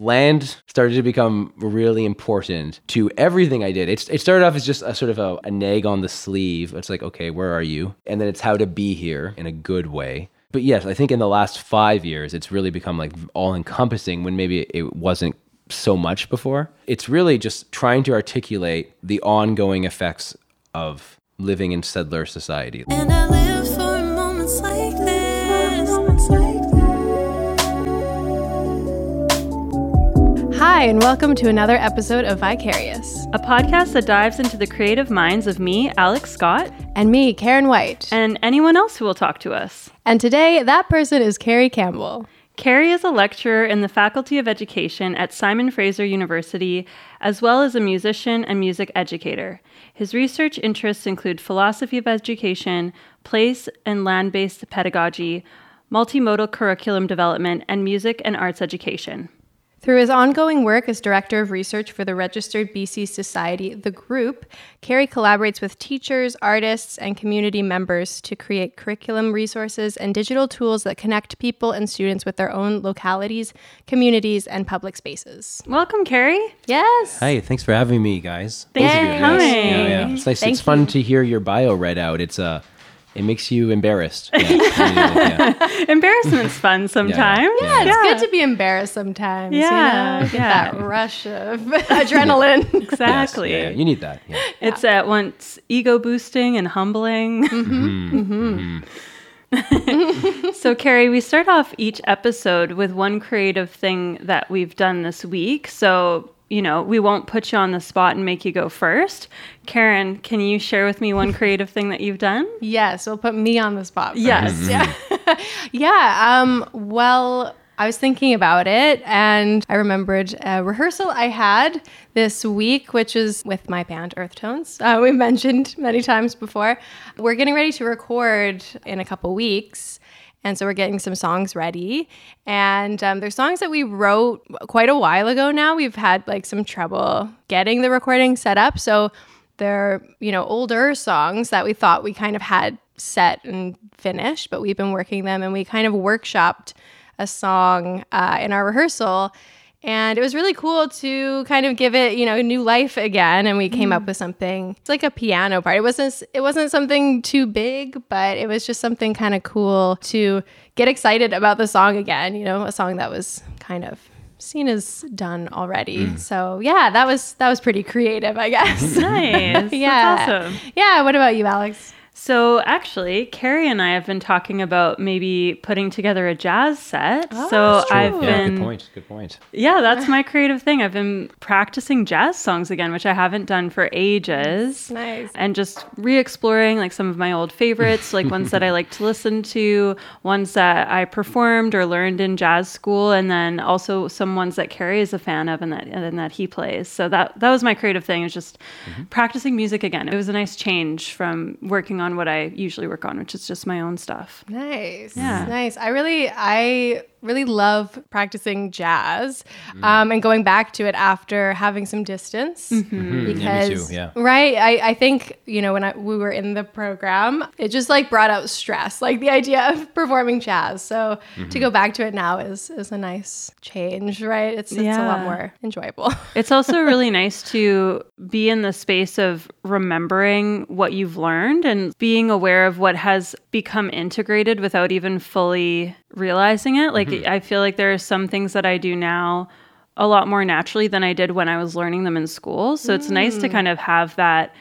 land started to become really important to everything I did. It's, it started off as just a sort of a, a nag on the sleeve. It's like, okay, where are you? And then it's how to be here in a good way. But yes, I think in the last five years, it's really become like all encompassing when maybe it wasn't so much before. It's really just trying to articulate the ongoing effects of living in settler society. Hi, and welcome to another episode of Vicarious. a podcast that dives into the creative minds of me, Alex Scott, And me, Karen White. and anyone else who will talk to us. And today, that person is Cary Campbell. Cary is a lecturer in the Faculty of Education at Simon Fraser University, as well as a musician and music educator. His research interests include philosophy of education, place and land based pedagogy, multimodal curriculum development, and music and arts education. Through his ongoing work as Director of Research for the Registered BC Society, the group, Cary collaborates with teachers, artists, and community members to create curriculum resources and digital tools that connect people and students with their own localities, communities, and public spaces. Welcome, Cary. Yes. Hey, thanks for having me, guys. Thanks for of you. coming. Yeah, yeah. It's nice. Thank it's fun to hear your bio read out. It's uh, it makes you embarrassed. Yeah, really, yeah. Embarrassment's fun sometimes. Yeah, It's good to be embarrassed sometimes. Yeah, You know? Get yeah. that rush of adrenaline. Yes, Exactly. yeah, yeah. You need that. Yeah. It's at once ego boosting and humbling. Mm-hmm, mm-hmm, mm-hmm. so, Cary, we start off each episode with one creative thing that we've done this week. So, you know, we won't put you on the spot and make you go first. Karen, can you share with me one creative thing that you've done? Yes, we'll put me on the spot. first. Yes. Yeah. yeah. Um, well, I was thinking about it and I remembered a rehearsal I had this week, which is with my band Earth Tones. Uh, we mentioned many times before. We're getting ready to record in a couple weeks. And so we're getting some songs ready. And um, they're songs that we wrote quite a while ago now. We've had like some trouble getting the recording set up. So they're, you know, older songs that we thought we kind of had set and finished, but we've been working them and we kind of workshopped a song uh, in our rehearsal. And it was really cool to kind of give it, you know, new life again. And we came up mm. with something. It's like a piano part. It wasn't. It wasn't something too big, but it was just something kind of cool to get excited about the song again. You know, a song that was kind of seen as done already. Mm. So yeah, that was that was pretty creative, I guess. Nice. yeah. That's awesome. Yeah. What about you, Alex? So, actually, Cary and I have been talking about maybe putting together a jazz set. so, I've Yeah, been good point. Good point. Yeah, that's my creative thing. I've been practicing jazz songs again, which I haven't done for ages. Nice. And just re exploring like some of my old favorites, like ones that I like to listen to, ones that I performed or learned in jazz school, and then also some ones that Cary is a fan of and that and that he plays. So that that was my creative thing, is just mm-hmm. practicing music again. It was a nice change from working on what I usually work on, which is just my own stuff. Nice. Yeah. Nice. I really, I really love practicing jazz um, and going back to it after having some distance. Mm, yeah, Because, me too, yeah. right. I, I think, you know, when I, we were in the program, it just like brought out stress, like the idea of performing jazz. So to go back to it now is, is a nice change, right? It's, it's a lot more enjoyable. It's also really nice to be in the space of remembering what you've learned and being aware of what has become integrated without even fully realizing it. Like, Hmm. I feel like there are some things that I do now a lot more naturally than I did when I was learning them in school. So it's nice to hmm. kind of have that.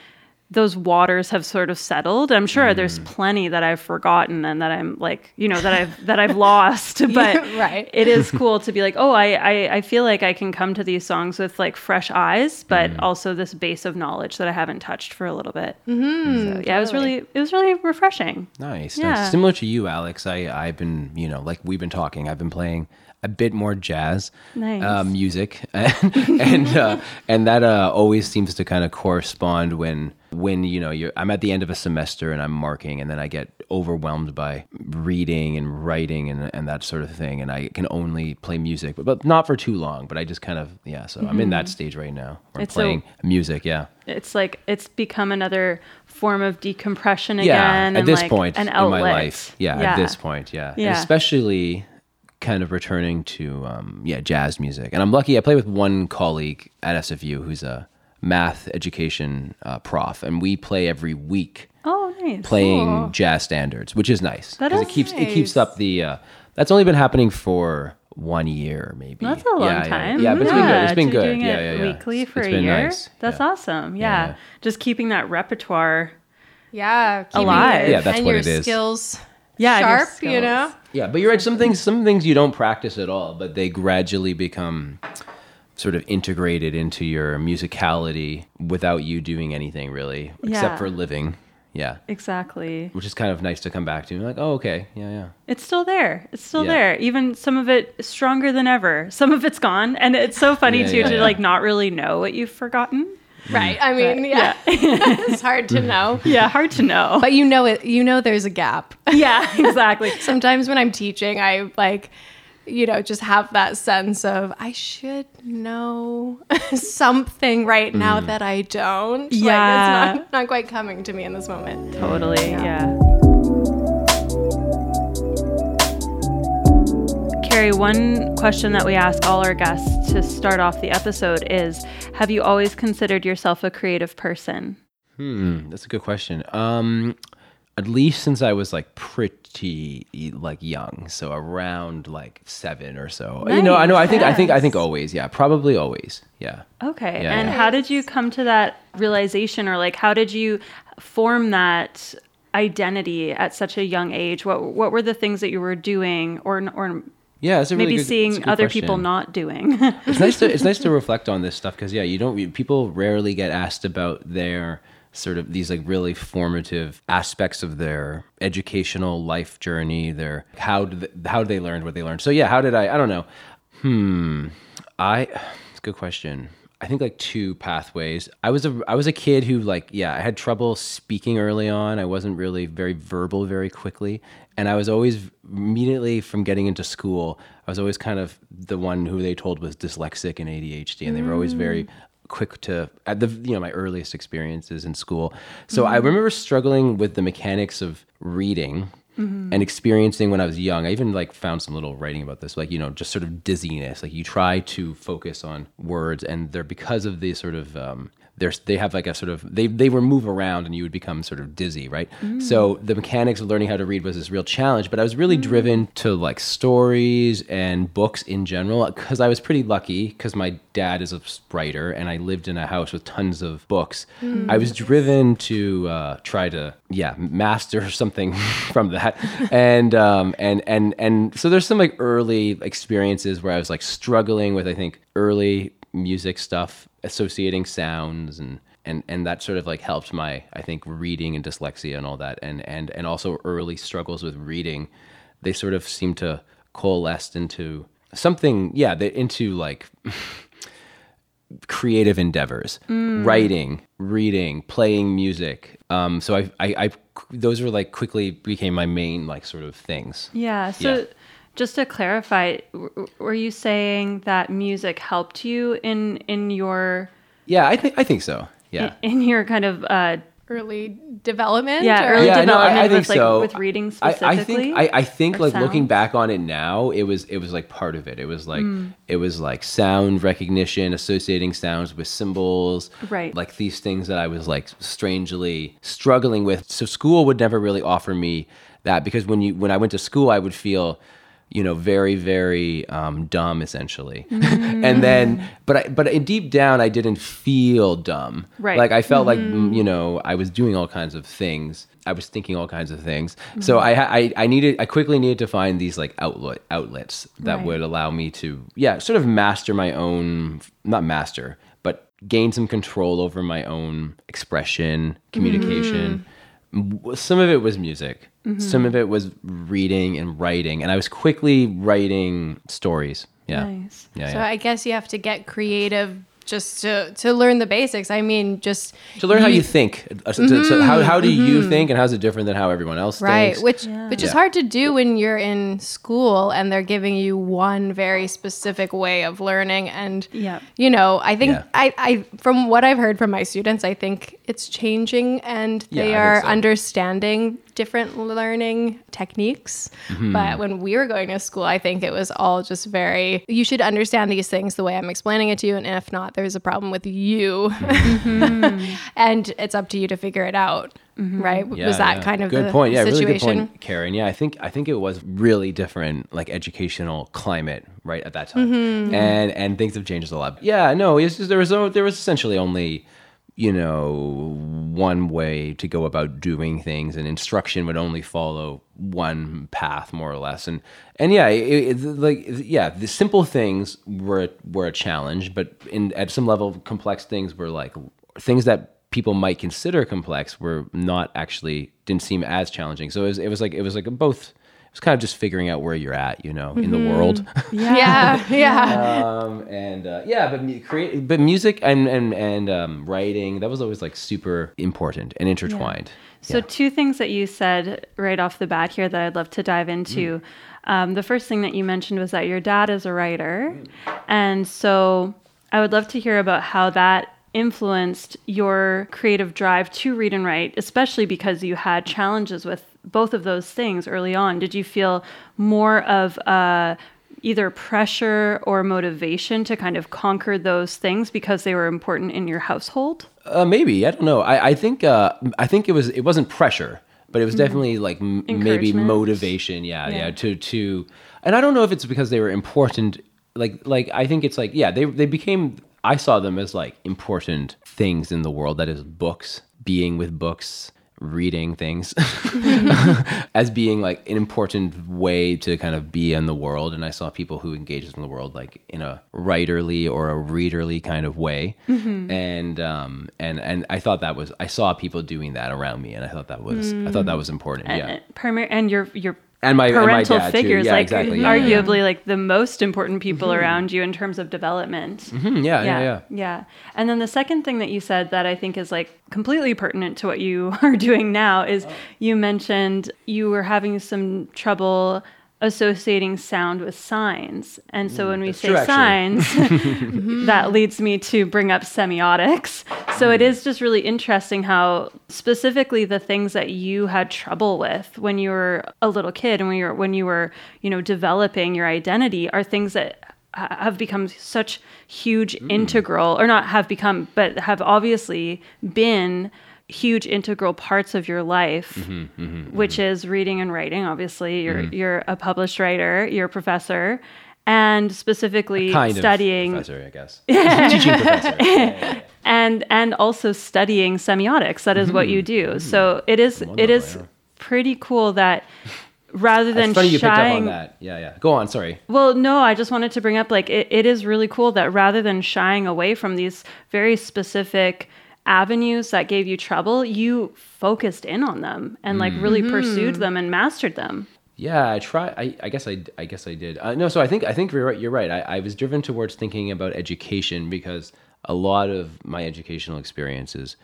Those waters have sort of settled. I'm sure there's plenty that I've forgotten and that I'm like, you know, that I've that I've lost. But Right. it is cool to be like, oh, I, I I feel like I can come to these songs with like fresh eyes, but also this base of knowledge that I haven't touched for a little bit. Mm-hmm, so, yeah, it was really it was really refreshing. Nice. Yeah. nice. Similar to you, Alex. I I've been you know like we've been talking. I've been playing a bit more jazz Nice. uh, music, and and, uh, and that uh, always seems to kind of correspond when when you know you're I'm at the end of a semester and I'm marking, and then I get overwhelmed by reading and writing and and that sort of thing, and I can only play music, but, but not for too long. But I just kind of yeah. So I'm in that stage right now. Where I'm so- playing music. Yeah. It's like it's become another form of decompression yeah again. at this like point an in my life yeah, at this point yeah, Yeah. especially kind of returning to um, yeah jazz music, and I'm lucky. I play with one colleague at SFU who's a math education uh, prof, and we play every week Oh, nice. playing jazz standards, which is nice. That 'cause is it keeps it keeps up the. Uh, that's only been happening for one year, maybe. That's a long Yeah, yeah, time. Yeah, but it's been good. It's to been be good. Doing yeah, yeah, yeah. Weekly for It's a been year. nice. That's yeah. awesome. Yeah. yeah. Just keeping that repertoire. Yeah, Alive. Yeah, that's and what your it is. Skills Yeah, and your sharp, you know. Yeah, but you're right. Some things, some things you don't practice at all, but they gradually become sort of integrated into your musicality without you doing anything really, Yeah. except for living. Yeah, Exactly. which is kind of nice to come back to. You're like, oh, okay, yeah, yeah. It's still there. It's still Yeah. there. Even some of it stronger than ever. Some of it's gone. And it's so funny Yeah, too to like not really know what you've forgotten. Right. I mean, yeah, it's hard to know. Yeah, hard to know. But you know it. You know there's a gap. yeah, exactly. Sometimes when I'm teaching, I like, you know, just have that sense of I should know something right now mm. that I don't. Yeah. like, it's not, not quite coming to me in this moment. Totally. Yeah. Cary, one question that we ask all our guests to start off the episode is Have you always considered yourself a creative person? Hmm, that's a good question. Um, at least since I was like pretty like young, so around like seven or so. You know, I know. I think. I think. I think always. Yeah, probably always. Yeah. Okay. Yeah, and yeah. how did you come to that realization or like how did you form that identity at such a young age? What what were the things that you were doing or or Yeah, it's a really maybe good, seeing good other people not doing? it's nice to it's nice to reflect on this stuff because yeah, you don't you- people rarely get asked about their sort of these like really formative aspects of their educational life journey. Their how did they, how they learned what they learned. So yeah, how did I? I don't know. Hmm. I. It's a good question. I think like two pathways. I was a I was a kid who like yeah I had trouble speaking early on. I wasn't really very verbal very quickly, and I was always immediately from getting into school. I was always kind of the one who they told was dyslexic and ADHD, and they were always very mm. quick to at the you know my earliest experiences in school. So I mm. remember struggling with the mechanics of reading and experiencing when I was young. I even like found some little writing about this, like you know, just sort of dizziness. Like you try to focus on words, and they're because of the sort of um, there's they have like a sort of they they were move around, and you would become sort of dizzy, right? So the mechanics of learning how to read was this real challenge. But I was really driven to like stories and books in general because I was pretty lucky because my dad is a writer, and I lived in a house with tons of books. I was driven to uh, try to yeah master something from that and um and and and so there's some like early experiences where i was like struggling with i think early music stuff associating sounds and and and that sort of like helped my i think reading and dyslexia and all that and and and also early struggles with reading they sort of seem to coalesce into something yeah they, into like creative endeavors writing reading playing music um so I, I i those were like quickly became my main like sort of things Yeah. So Yeah. Just to clarify, were you saying that music helped you in in your yeah i think i think so yeah in your kind of uh Early development. yeah early yeah, no, development I, I think with like with reading I, specifically? I think I, I think or like looking back on it now, it was it was like part of it. It was like Mm. it was like sound recognition, associating sounds with symbols, Right. Like these things that I was like strangely struggling with. So school would never really offer me that because when you when I went to school, I would feel you know very very um, dumb essentially. And then but I, but in deep down i didn't feel dumb. Right. like i felt like mm, you know i was doing all kinds of things. I was thinking all kinds of things. So I, I i needed i quickly needed to find these like outlet outlets that Right. would allow me to yeah sort of master my own not master but gain some control over my own expression communication. M- some of it was music some of it was reading and writing and i was quickly writing stories yeah Nice. yeah, So yeah. I guess you have to get creative just to to learn the basics. I mean, just to learn how you think uh, so- to- so how, how do you think and how's it different than how everyone else right, thinks which which is Yeah. hard to do when you're in school and they're giving you one very specific way of learning. And Yeah. you know, I think Yeah. I I from what I've heard from my students, I think it's changing and they I think are so. understanding different learning techniques. Mm-hmm. But when we were going to school, I think it was all just very, you should understand these things the way I'm explaining it to you. And if not, there's a problem with you. Mm-hmm. and it's up to you to figure it out. Right? Yeah, was that yeah. kind of good the point? Yeah, situation? really good point, Karen. Yeah, I think I think it was really different, like educational climate right at that time, Mm-hmm. and and things have changed a lot. Yeah, no, it's just, there was o- there was essentially only you know one way to go about doing things, and instruction would only follow one path more or less, and and yeah, it, it, like yeah, the simple things were were a challenge, but in at some level, complex things were like things that people might consider complex were not actually didn't seem as challenging. So it was, it was like it was like both. It was kind of just figuring out where you're at, you know, in the world. Yeah, yeah. um, and uh, yeah, but create, but music and and and um, writing that was always like super important and intertwined. So, two things that you said right off the bat here that I'd love to dive into. Um, the first thing that you mentioned was that your dad is a writer. And so, I would love to hear about how that influenced your creative drive to read and write, especially because you had challenges with both of those things early on. Did you feel more of a either pressure or motivation to kind of conquer those things because they were important in your household? Uh, maybe I don't know. I, I think uh, I think it was it wasn't pressure, but it was definitely like m- maybe motivation. Yeah, yeah, Yeah. To to, and I don't know if it's because they were important. Like like I think it's like yeah they they became. I saw them as like important things in the world. That is books, being with books, reading things, mm-hmm. as being like an important way to kind of be in the world. And I saw people who engaged in the world like in a writerly or a readerly kind of way. Mm-hmm. And um and and I thought that was I saw people doing that around me, and I thought that was I thought that mm. was important. Yeah. and, primary and your your And my- and my parental dad, too. figures Yeah, like exactly. Yeah, yeah. arguably like the most important people around you in terms of development Hmm, yeah, yeah, yeah. yeah and then the second thing that you said that i think is like completely pertinent to what you are doing now is Oh. you mentioned you were having some trouble associating sound with signs. And so when we Mm, that's say true, signs that leads me to bring up semiotics. So it is just really interesting how specifically the things that you had trouble with when you were a little kid and when you were when you were, you know, developing your identity are things that have become such huge integral or not have become but have obviously been huge integral parts of your life mm-hmm, mm-hmm, which mm-hmm. is reading and writing obviously you're you're a published writer you're a professor and specifically studying of professor, I guess. Teaching professor. Yeah, yeah, yeah. and and also studying semiotics that is what you do so it is it Wonderful, is pretty cool that rather than funny you picked up on shying that. Yeah, yeah. Go on. Sorry. well no i just wanted to bring up like it, it is really cool that rather than shying away from these very specific avenues that gave you trouble you focused in on them and like really pursued them and mastered them Yeah, I try. I, I guess I, I guess I did. Uh, no, so I think I think you're right. You're right. I, I was driven towards thinking about education because a lot of my educational experiences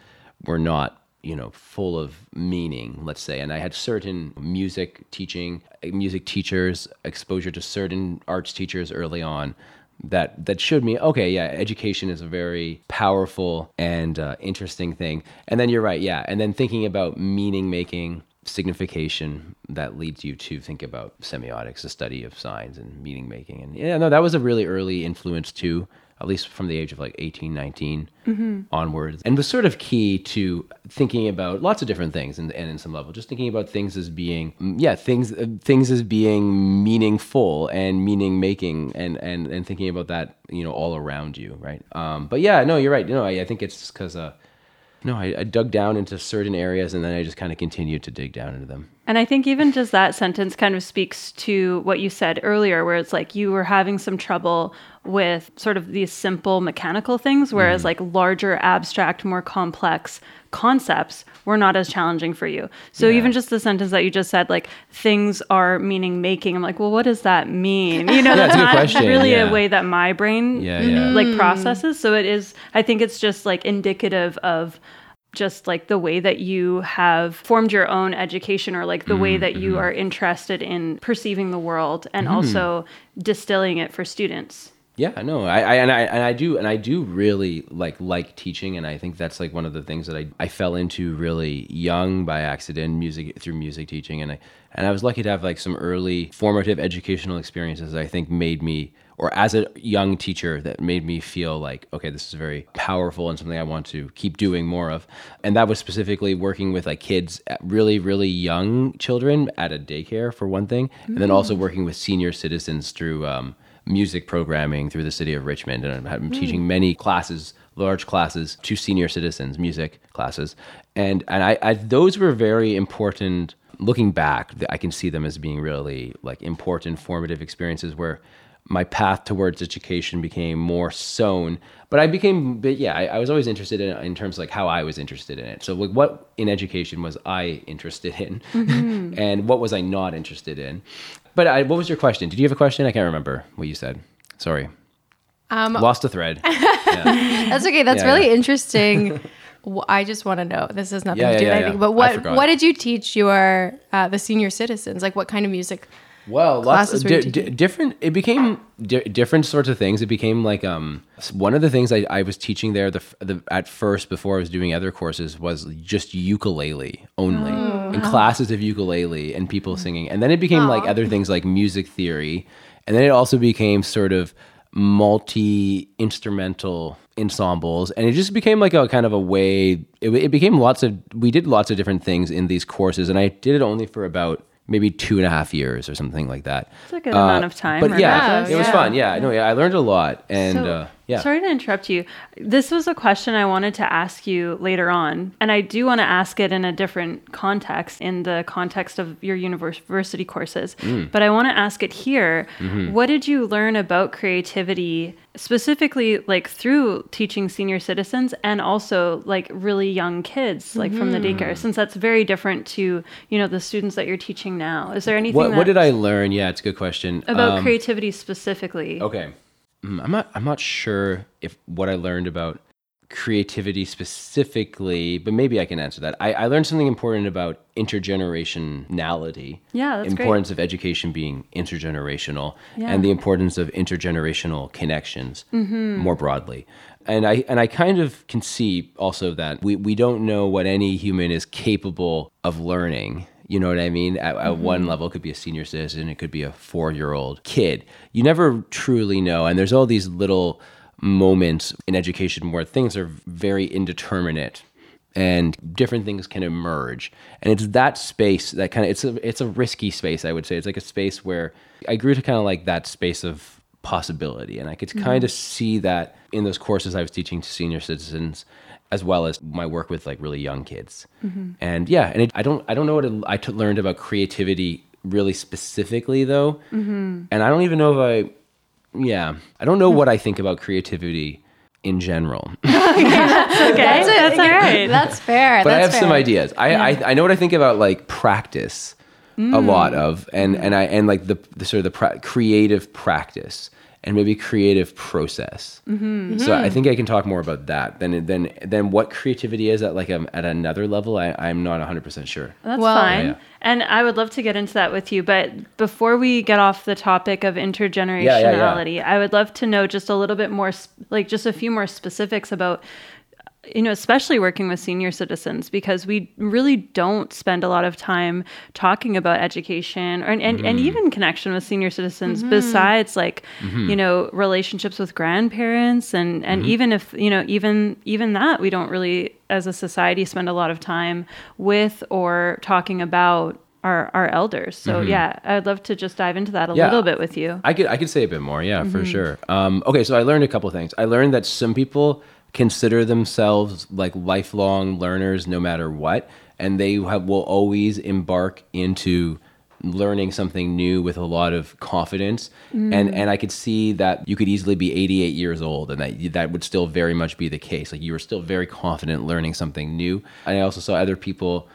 were not, you know, full of meaning. Let's say, and I had certain music teaching, music teachers, exposure to certain arts teachers early on. That that showed me okay, yeah, education is a very powerful and uh, interesting thing. And then you're right, yeah. And then thinking about meaning making, signification that leads you to think about semiotics, the study of signs and meaning making. And yeah, no, that was a really early influence too, at least from the age of like 18, 19 onwards. And was sort of key to thinking about lots of different things and, and in some level, just thinking about things as being, mm, yeah, things, uh, things as being meaningful and meaning making and, and, and thinking about that, you know, all around you. Right. Um, but yeah, no, you're right. You know, I, I think it's because, uh, no, I, I dug down into certain areas and then I just kind of continued to dig down into them. And I think even just that sentence kind of speaks to what you said earlier, where it's like you were having some trouble with sort of these simple mechanical things, whereas mm. like larger, abstract, more complex concepts were not as challenging for you. So Yeah. even just the sentence that you just said, like things are meaning making, I'm like, well, what does that mean? You know, Yeah, that's it's a good not question, really yeah. a way that my brain Yeah, yeah. like mm. processes. So it is, I think it's just like indicative of just like the way that you have formed your own education or like the way mm-hmm. that you mm-hmm. are interested in perceiving the world and mm-hmm. also distilling it for students. Yeah, no, I, I and I and I do and I do really like like teaching, and I think that's like one of the things that I I fell into really young by accident, music through music teaching, and I and I was lucky to have like some early formative educational experiences. that I think made me or as a young teacher that made me feel like okay this is very powerful and something i want to keep doing more of and that was specifically working with like kids really really young children at a daycare for one thing and then also working with senior citizens through um, music programming through the city of richmond and i'm mm. teaching many classes large classes to senior citizens music classes and and i, I those were very important looking back i can see them as being really like important formative experiences where my path towards education became more sown. But I became, but yeah, I, I was always interested in in terms of like how I was interested in it. So like, what in education was I interested in, mm-hmm. and what was I not interested in? But I, what was your question? Did you have a question? I can't remember what you said. Sorry, Um, lost the thread. That's okay. That's Yeah, really yeah. interesting. I just want to know. This has nothing to do with anything. But what what did you teach your uh, the senior citizens? Like what kind of music? Well, lots of di- di- different. It became di- different sorts of things. It became like um one of the things I, I was teaching there the, the at first before I was doing other courses was just ukulele only. Oh, and classes of ukulele and people singing, and then it became like other things like music theory, and then it also became sort of multi instrumental ensembles. And it just became like a kind of a way it, it became lots of we did lots of different things in these courses. And i did it only for about maybe two and a half years or something like that It's a good amount of time. Uh, but yeah, regardless. it was yeah. fun yeah no yeah i learned a lot and So, uh, yeah Sorry to interrupt you. This was a question I wanted to ask you later on, and I do want to ask it in a different context, in the context of your university courses. Mm. But I want to ask it here. Mm-hmm. What did you learn about creativity, specifically like through teaching senior citizens and also like really young kids, like from the Mm-hmm. daycare? Since that's very different to you know the students that you're teaching now. Is there anything what, what did i learn yeah it's a good question about Um, creativity specifically? Okay. Mm, I'm not I'm not sure if what I learned about creativity specifically, but maybe I can answer that. I, I learned something important about intergenerationality. Yeah, that's great. importance of education being intergenerational Yeah. and the importance of intergenerational connections Mm-hmm. more broadly. And I and I kind of can see also that we, we don't know what any human is capable of learning. You know what I mean? At, at one mm-hmm. level, it could be a senior citizen, it could be a four year old kid. You never truly know. And there's all these little moments in education where things are very indeterminate and different things can emerge and it's that space that kind of it's a it's a risky space i would say it's like a space where i grew to kind of like that space of possibility and i could kind of mm-hmm. see that in those courses i was teaching to senior citizens as well as my work with like really young kids. Mm-hmm. And yeah and it, i don't i don't know what it, I t- learned about creativity really specifically though. Mm-hmm. And i don't even know if i yeah i don't know what i think about creativity in general. Okay, that's, That's, all right. That's fair. but I that's have some ideas. I, I I know what I think about like practice a lot mm. of, and and I and like the, the sort of the pra- creative practice and maybe creative process. Mm-hmm. So I mm-hmm. think I can talk more about that than than than what creativity is at like a, at another level. I I'm not 100 percent sure. That's Well- fine. Yeah, yeah. And I would love to get into that with you. But before we get off the topic of intergenerationality, I would love to know just a little bit more, like just a few more specifics about, you know, especially working with senior citizens, because we really don't spend a lot of time talking about education or, and, and, and mm-hmm. even connection with senior citizens mm-hmm. besides like, mm-hmm. you know, relationships with grandparents and, and even if, you know, even, even that we don't really as a society spend a lot of time with or talking about our, our elders. So yeah, I'd love to just dive into that a Mm-hmm. Yeah. little bit with you. I could I could say a bit more, yeah, for sure. Um, okay, so I learned a couple things. I learned that some people consider themselves like lifelong learners, no matter what, and they have, will always embark into learning something new with a lot of confidence. And and I could see that you could easily be 88 years old, and that that would still very much be the case. Like you were still very confident learning something new. And I also saw other people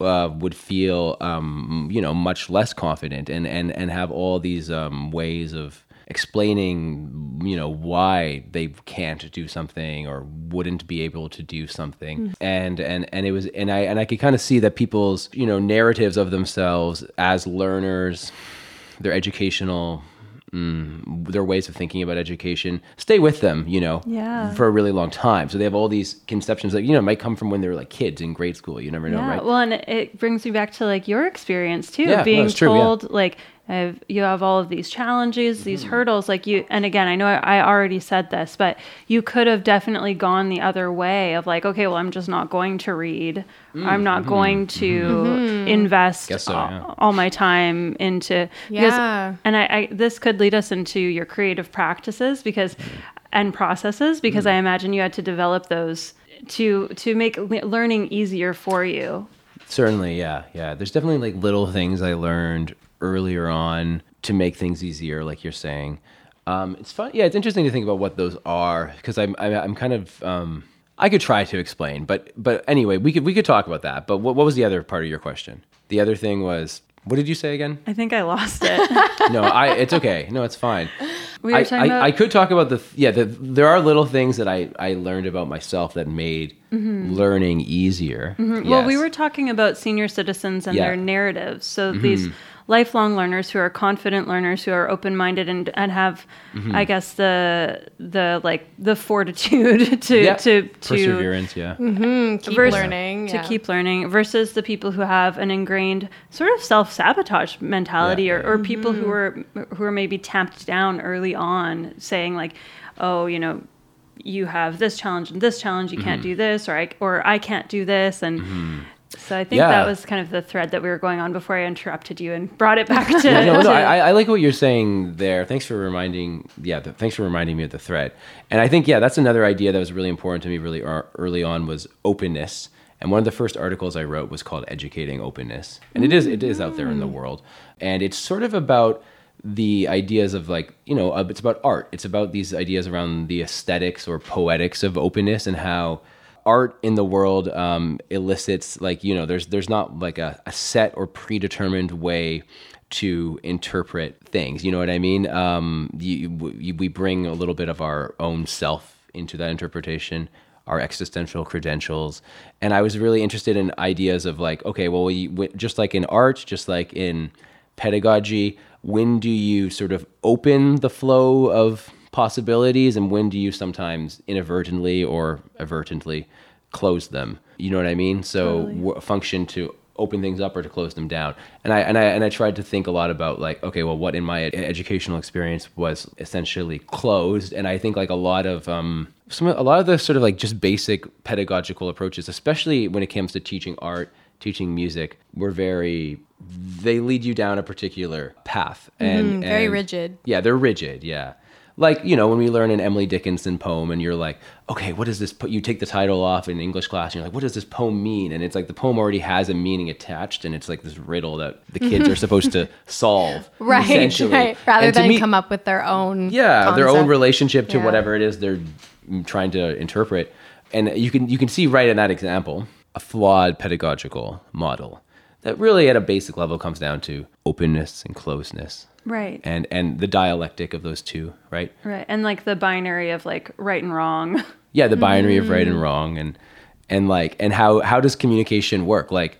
uh, would feel um, you know much less confident and and and have all these um, ways of explaining you know why they can't do something or wouldn't be able to do something and and and it was and I and I could kind of see that people's you know narratives of themselves as learners their educational mm, their ways of thinking about education stay with them, you know, Yeah. for a really long time. So they have all these conceptions that you know might come from when they were like kids in grade school. You never know, yeah. right? Well, and it brings me back to like your experience too, Yeah, no, being it's true, yeah. told like I've, you have all of these challenges, these Mm-hmm. hurdles. Like you, and again, I know I, I already said this, but you could have definitely gone the other way of like, okay, well, I'm just not going to read. I'm not going to invest Mm-hmm. Guess so, all, yeah. all my time into because- Yeah. and I, I this could lead us into your creative practices because Mm-hmm. and processes because I imagine you had to develop those to to make learning easier for you. Certainly, yeah, yeah. There's definitely like little things I learned earlier on to make things easier, like you're saying. Um, it's fun. Yeah, it's interesting to think about what those are because I'm, I'm I'm kind of um, I could try to explain, but but anyway, we could we could talk about that. But what what was the other part of your question? The other thing was what did you say again? I think I lost it. No, I it's okay. No, it's fine. We were I, talking I, about I could talk about the yeah. The, there are little things that I I learned about myself that made learning easier. Mm-hmm. Well, we were talking about senior citizens and Yeah. Mm-hmm. their narratives. So these lifelong learners who are confident learners who are open-minded and, and have, Mm-hmm. I guess the the like the fortitude to yeah. to to perseverance. Yeah. Keep vers- learning. to yeah. keep learning versus the people who have an ingrained sort of self-sabotage mentality Yeah, or, or people who are who are maybe tamped down early on saying like oh you know you have this challenge and this challenge you Mm-hmm. can't do this or I or I can't do this and so I think Yeah. that was kind of the thread that we were going on before I interrupted you and brought it back to, no, no, to- I, I like what you're saying there. Thanks for reminding. Yeah, the, thanks for reminding me of the thread. And I think yeah, that's another idea that was really important to me really early on was openness. And one of the first articles I wrote was called "Educating Openness," and it is it is out there in the world, and it's sort of about the ideas of like you know uh, it's about art. It's about these ideas around the aesthetics or poetics of openness and how art in the world um, elicits like you know there's there's not like a, a set or predetermined way to interpret things. You know what i mean? Um, you, we, we bring a little bit of our own self into that interpretation our existential credentials. And i was really interested in ideas of like okay well we, we, just like in art just like in pedagogy when do you sort of open the flow of possibilities and when do you sometimes inadvertently or avertently close them you know what i mean so w- function to open things up or to close them down and i and i and i tried to think a lot about like okay well what in my ed- educational experience was essentially closed and i think like a lot of um some a lot of the sort of like just basic pedagogical approaches especially when it comes to teaching art teaching music were very they lead you down a particular path and very and- rigid. yeah, they're rigid. Yeah. Like, you know, when we learn an Emily Dickinson poem and you're like, okay, what does this, po-? you take the title off in English class and you're like, what does this poem mean? And it's like the poem already has a meaning attached and it's like this riddle that the kids are mm-hmm. supposed to solve. Right, essentially. right. Rather And than me- come up with their own. yeah their own relationship to Yeah. whatever it is they're trying to interpret and you can you can see right in that example a flawed pedagogical model that really at a basic level comes down to openness and closeness right. And and the dialectic of those two right? Right. And like the binary of like right and wrong. Yeah the binary of right and wrong and and like and how how does communication work? Like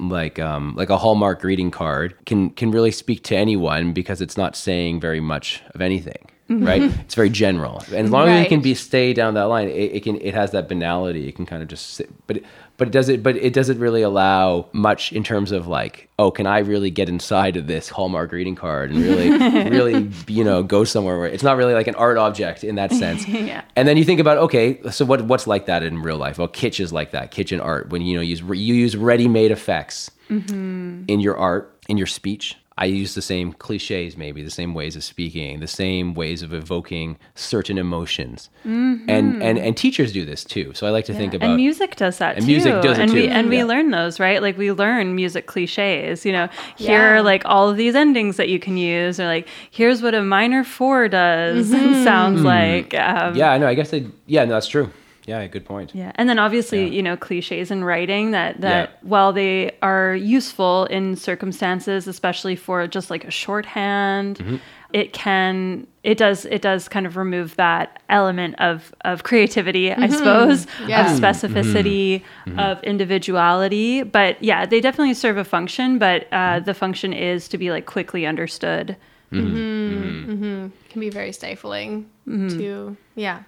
like um like a hallmark greeting card can can really speak to anyone because it's not saying very much of anything Mm-hmm. right it's very general and as long as it can be stay down that line it, it can it has that banality it can kind of just sit but it, but it does it but it doesn't really allow much in terms of like oh can i really get inside of this hallmark greeting card and really really you know go somewhere where it's not really like an art object in that sense Yeah. and then you think about okay, so what what's like that in real life? Well, kitsch is like that. Kitchen art when you know you use you use ready-made effects mm-hmm. in your art, in your speech. I use the same cliches, maybe the same ways of speaking, the same ways of evoking certain emotions, and and and teachers do this too. So I like to think about and music does that And too. music does it and we too, and we learn those, right? Like we learn music cliches. You know, here Yeah. are like all of these endings that you can use, or like here's what a minor four does and Mm-hmm. sounds like. Um, yeah. I know. I guess they. Yeah, no, that's true. Yeah, good point. Yeah, and then obviously, Yeah. you know, cliches in writing that that Yeah. while they are useful in circumstances, especially for just like a shorthand, Mm-hmm. it can it does it does kind of remove that element of of creativity, I suppose, Yeah. of specificity, Mm-hmm. of individuality. But yeah, they definitely serve a function, but uh, Mm-hmm. the function is to be like quickly understood Mm-hmm. Mm-hmm. can be very stifling to yeah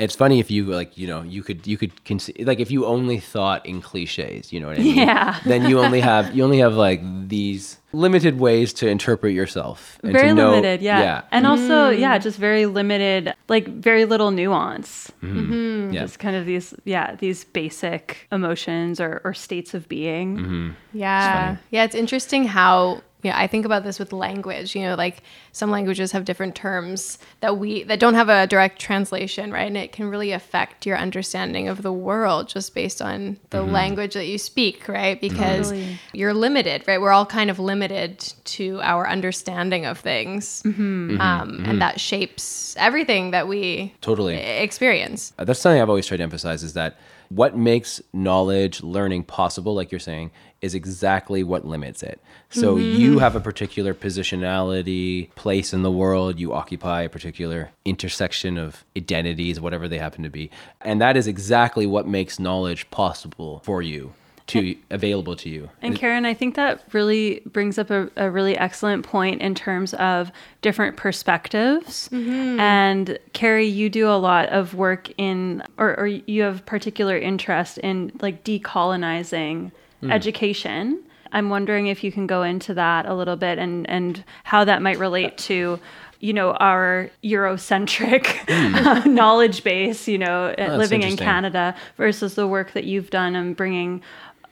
It's funny if you like, you know, you could you could consi- like if you only thought in cliches, you know what I mean? Yeah. Then you only have you only have like these limited ways to interpret yourself. and to very know- limited, yeah. Yeah. And also, mm. yeah, just very limited, like very little nuance. Mm-hmm. Mm-hmm. yeah. Just kind of these, yeah, these basic emotions or, or states of being. Mm-hmm. Yeah. Yeah, it's interesting how yeah, I think about this with language, you know, like some languages have different terms that we that don't have a direct translation, right? And it can really affect your understanding of the world just based on the Mm-hmm. language that you speak, right? Because Totally. you're limited, right? We're all kind of limited to our understanding of things. Mm-hmm. Um, and that shapes everything that we Totally. experience. Uh, That's something I've always tried to emphasize is that what makes knowledge, learning possible, like you're saying, is exactly what limits it. So you mm-hmm. have a particular positionality, place in the world, you occupy a particular intersection of identities, whatever they happen to be. And that is exactly what makes knowledge possible for you, to available to you. And Karen, I think that really brings up a, a really excellent point in terms of different perspectives. Mm-hmm. And Cary, you do a lot of work in, or, or you have particular interest in like decolonizing hmm. education. I'm wondering if you can go into that a little bit and, and how that might relate to you know our eurocentric hmm. knowledge base you know oh, that's living in canada versus the work that you've done and bringing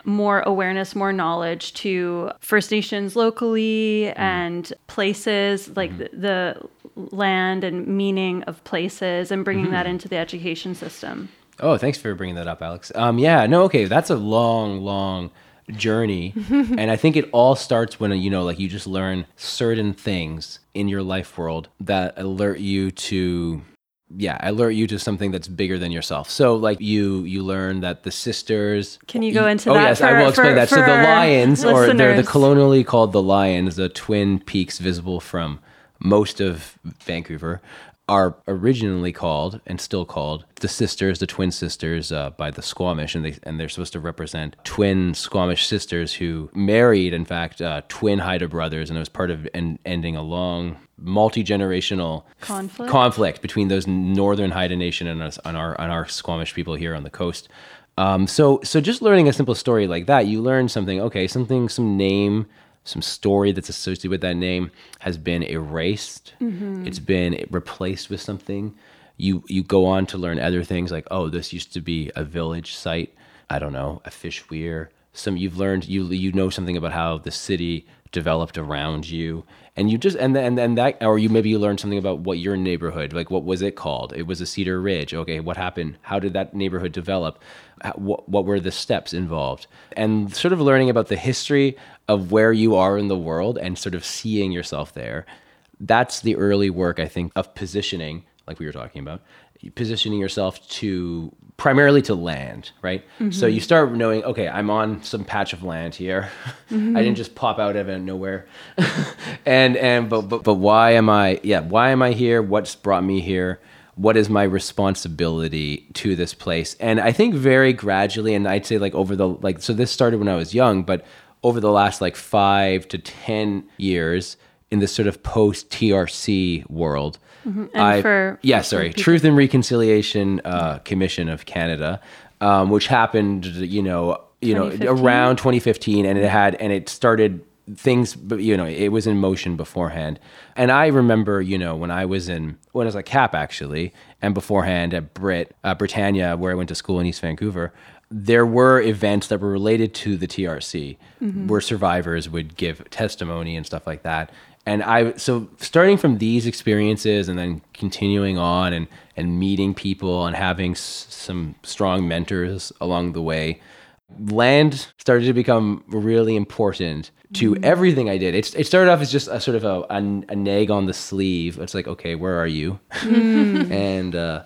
more awareness, more knowledge to First Nations locally mm. and places like mm-hmm. the, the land and meaning of places and bringing that mm-hmm. into the education system. Oh, thanks for bringing that up, Alex. Um, yeah, no, okay, that's a long, long journey, and I think it all starts when you know, like, you just learn certain things in your life world that alert you to, yeah, alert you to something that's bigger than yourself. So, like, you you learn that the sisters. Can you go into that? oh, that yes, I will explain for- that. So the lions, or they're the listeners? colonially called the lions, the twin peaks visible from most of Vancouver, are originally called and still called the sisters, the twin sisters uh, by the Squamish, and they and they're supposed to represent twin Squamish sisters who married, in fact, uh, twin Haida brothers, and it was part of en- ending a long multi generational Conflict? conflict between those northern Haida nation and us on our on our Squamish people here on the coast. Um, so so just learning a simple story like that, you learn something. Okay, something, some name, some story that's associated with that name has been erased. Mm-hmm. It's been replaced with something. You you go on to learn other things like oh, this used to be a village site. I don't know, a fish weir. Some you've learned you you know something about how the city developed around you and you just and then and then that or you maybe you learned something about what your neighborhood like what was it called it was a cedar ridge okay what happened how did that neighborhood develop what, what were the steps involved. And sort of learning about the history of where you are in the world and sort of seeing yourself there that's the early work i think of positioning like we were talking about positioning yourself to primarily to land right? Mm-hmm. So you start knowing okay i'm on some patch of land here. Mm-hmm. I didn't just pop out of nowhere. And and but, but but why am i yeah why am i here? What's brought me here what is my responsibility to this place? And i think very gradually and i'd say like over the like so this started when i was young but over the last like five to ten years in this sort of post trc world And I- for yeah, sorry, Truth and Reconciliation uh, Commission of Canada, um, which happened, you know, you know, 2015? around 2015, and it had, and it started things, but you know, it was in motion beforehand. And I remember, you know, when I was in, when I was at CAP actually, and beforehand at Brit, uh, Britannia, where I went to school in East Vancouver. There were events that were related to the TRC, where survivors would give testimony and stuff like that and I so starting from these experiences and then continuing on and and meeting people and having s- some strong mentors along the way, land started to become really important to everything I did. It it started off as just a sort of a, a, a nag on the sleeve. It's like, okay, where are you? and uh,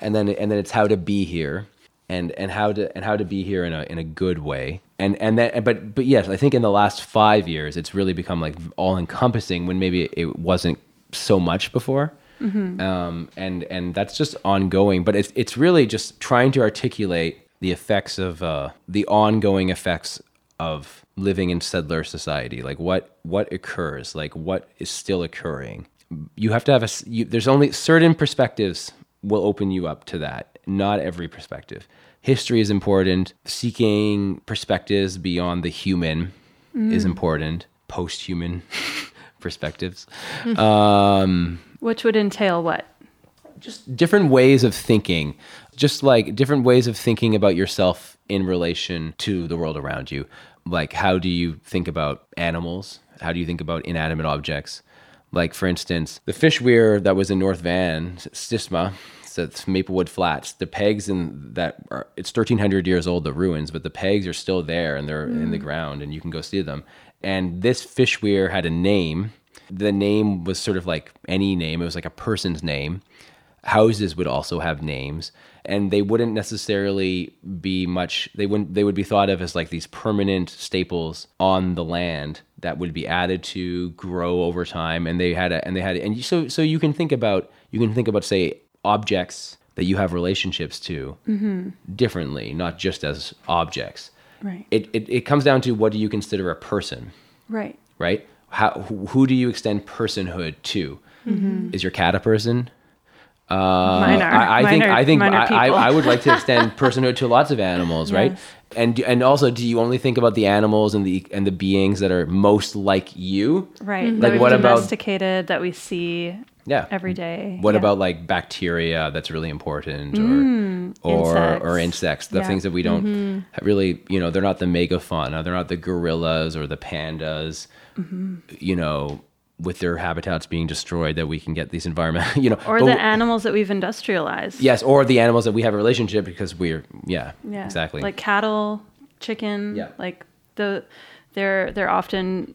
and then and then it's how to be here and and how to and how to be here in a in a good way and and that but but yes i think in the last five years it's really become like all encompassing when maybe it wasn't so much before um and and that's just ongoing but it's it's really just trying to articulate the effects of uh the ongoing effects of living in settler society. Like what what occurs? Like what is still occurring? You have to have a You, there's only certain perspectives will open you up to that. Not every perspective. History is important. Seeking perspectives beyond the human is important. Post-human perspectives. Um, Which would entail what? Just different ways of thinking, just like different ways of thinking about yourself in relation to the world around you. Like, how do you think about animals? How do you think about inanimate objects? Like, for instance, the fish weir that was in North Van, Stisma, so it's Maplewood Flats, the pegs in that are, it's 1300 years old, the ruins, but the pegs are still there and they're in the mm. ground and you can go see them. And this fish weir had a name. The name was sort of like any name, it was like a person's name houses would also have names and they wouldn't necessarily be much they wouldn't they would be thought of as like these permanent staples on the land that would be added to grow over time and they had a and they had and so so you can think about you can think about say objects that you have relationships to mm-hmm. differently not just as objects Right. it, it it comes down to what do you consider a person Right. right? How who, who do you extend personhood to? Mm-hmm. Is your cat a person? Uh, Mine. I, I Mine think I think I, I. I would like to extend personhood to lots of animals, right? And and also, do you only think about the animals and the and the beings that are most like you? Right. Like, That we've what about- domesticated that we see Yeah. every day. What Yeah. about like bacteria? That's really important, or mm. or insects. or insects. The Yeah. things that we don't mm-hmm. really, you know, they're not the megafauna. They're not the gorillas or the pandas. Mm-hmm. You know, with their habitats being destroyed, that we can get these environment. You know, or the w- animals that we've industrialized? yes, or the animals that we have a relationship because we're yeah, Yeah. exactly. Like cattle, chicken. Yeah. Like the they're they're often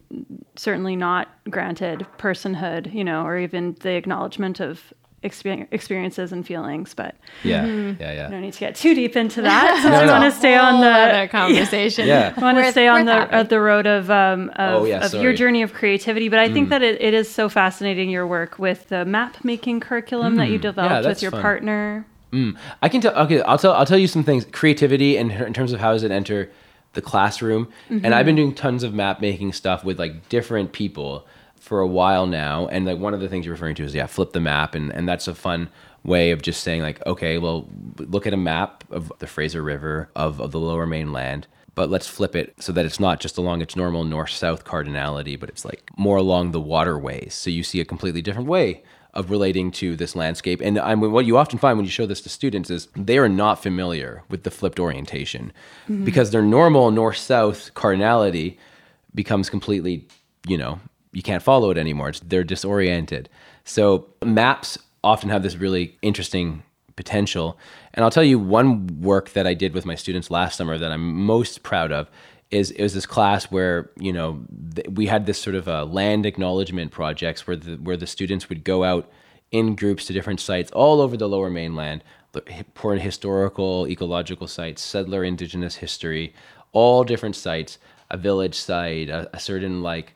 certainly not granted personhood, you know, or even the acknowledgement of experiences and feelings. But yeah, yeah, yeah. no need to get too deep into that. since No, we no. want to stay on the conversation. Yeah. I want to stay on the uh, the road of um, of, Oh, yeah, of your. Mm. journey of creativity. But I think that it, it is so fascinating your work with the map making curriculum that you developed with Mm. your fun. partner. I can tell. Okay, I'll tell. I'll tell you some things. Creativity and in terms of how does it enter the classroom. And I've been doing tons of map making stuff with like different people for a while now. And like one of the things you're referring to is yeah, flip the map, and and that's a fun way of just saying like, okay, well, look at a map of the Fraser River of of the Lower Mainland. But let's flip it so that it's not just along its normal north-south cardinality, but it's like more along the waterways. So you see a completely different way of relating to this landscape. And I mean, what you often find when you show this to students is they are not familiar with the flipped orientation mm-hmm. because their normal north south cardinality becomes completely, you know, you can't follow it anymore. It's, they're disoriented. So maps often have this really interesting potential. And I'll tell you one work that I did with my students last summer that I'm most proud of is it was this class where you know th- we had this sort of a land acknowledgement projects where the where the students would go out in groups to different sites all over the lower mainland important historical ecological sites settler indigenous history all different sites a village site a, a certain like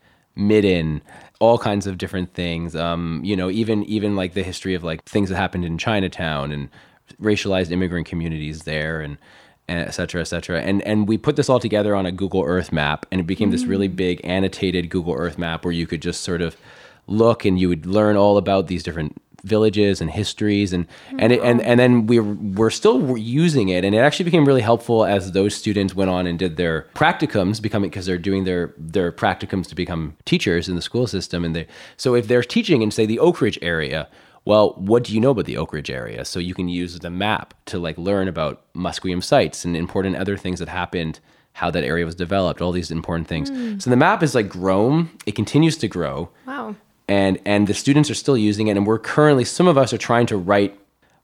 midden all kinds of different things um, you know even even like the history of like things that happened in chinatown and racialized immigrant communities there and and et cetera, et cetera. And, and we put this all together on a Google Earth map, and it became this really big annotated Google Earth map where you could just sort of look and you would learn all about these different villages and histories and and it, and and then we were, we're still using it and it actually became really helpful as those students went on and did their practicums becoming because they're doing their their practicums to become teachers in the school system and they so if they're teaching in say the Oakridge area well, what do you know about the Oakridge area? So you can use the map to like learn about Musqueam sites and important other things that happened, how that area was developed, all these important things. Hmm. So the map is like grown, it continues to grow, Wow. And and the students are still using it. And we're currently, some of us are trying to write,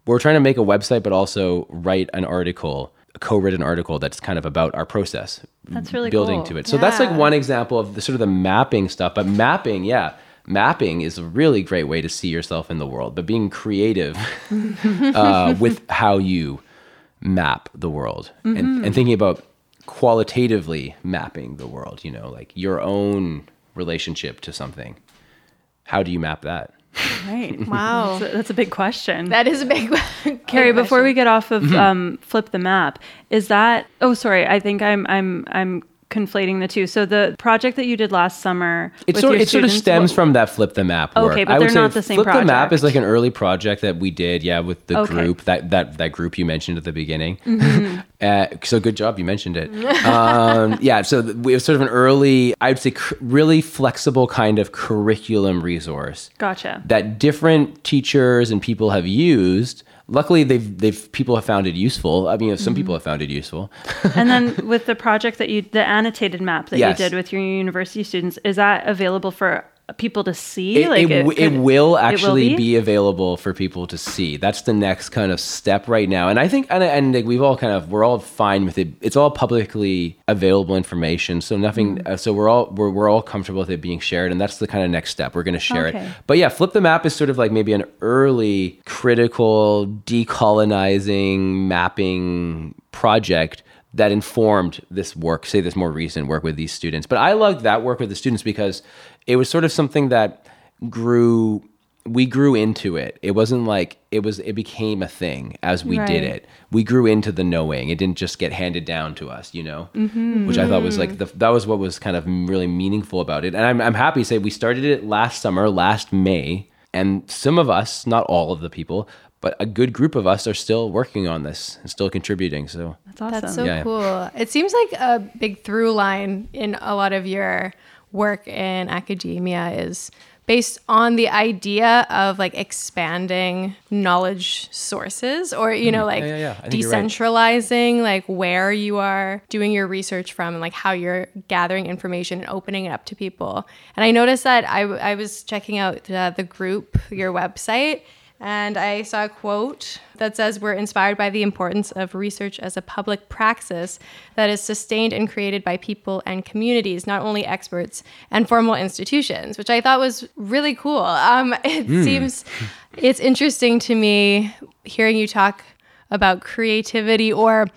we're trying to make a website, but also write an article, a co-written article that's kind of about our process. That's really building cool. to it. So that's like one example of the sort of the mapping stuff. But mapping, yeah, mapping is a really great way to see yourself in the world. But being creative uh, with how you map the world Mm-hmm. and, and thinking about qualitatively mapping the world. You know, like your own relationship to something. How do you map that? Right. Wow. That's a, that's a big question. That is a big Cary, big before we get off of Mm-hmm. um, flip the map, is that? Oh, sorry. I think I'm I'm I'm conflating the two. So the project that you did last summer, It sort, it sort of stems what- from that flip the map work. Okay, but I would they're not the same project. flip the map is like an early project that we did, yeah, with the Okay. group that that that group you mentioned at the beginning. Mm-hmm. Uh, so good job, you mentioned it. um, yeah, so it was sort of an early, I would say, cr- really flexible kind of curriculum resource Gotcha. that different teachers and people have used. Luckily, they've they've people have found it useful. I mean, some Mm-hmm. people have found it useful. and then with the project that you, the annotated map that Yes. you did with your university students, is that available for people to see? It, it, w- it could- will it actually be? be? available for people to see. That's the next kind of step right now. And I think, and, and like, we've all kind of, we're all fine with it. It's all publicly available information. So nothing, Mm. uh, so we're all, we're, we're all comfortable with it being shared. And that's the kind of next step. We're going to share Okay. it. But yeah, Flip the Map is sort of like maybe an early critical decolonizing mapping project that informed this work, say this more recent work with these students. But I loved that work with the students because it was sort of something that grew we grew into it. It wasn't like it was it became a thing as we did it. We grew into the knowing. It didn't just get handed down to us, you know? Mm-hmm. Which I thought was like the, that was what was kind of really meaningful about it. And I'm I'm happy to say we started it last summer, last May, and some of us, not all of the people, but a good group of us are still working on this and still contributing. So That's awesome. That's so Yeah. cool. It seems like a big through line in a lot of your work in academia is based on the idea of like expanding knowledge sources or you know like Mm-hmm. yeah, yeah. I right. decentralizing like where you are doing your research from and like how you're gathering information and opening it up to people and i noticed that i, I was checking out uh, the group your website and I saw a quote that says, We're inspired by the importance of research as a public praxis that is sustained and created by people and communities, not only experts and formal institutions, which I thought was really cool. Um, it seems it's interesting to me hearing you talk about creativity or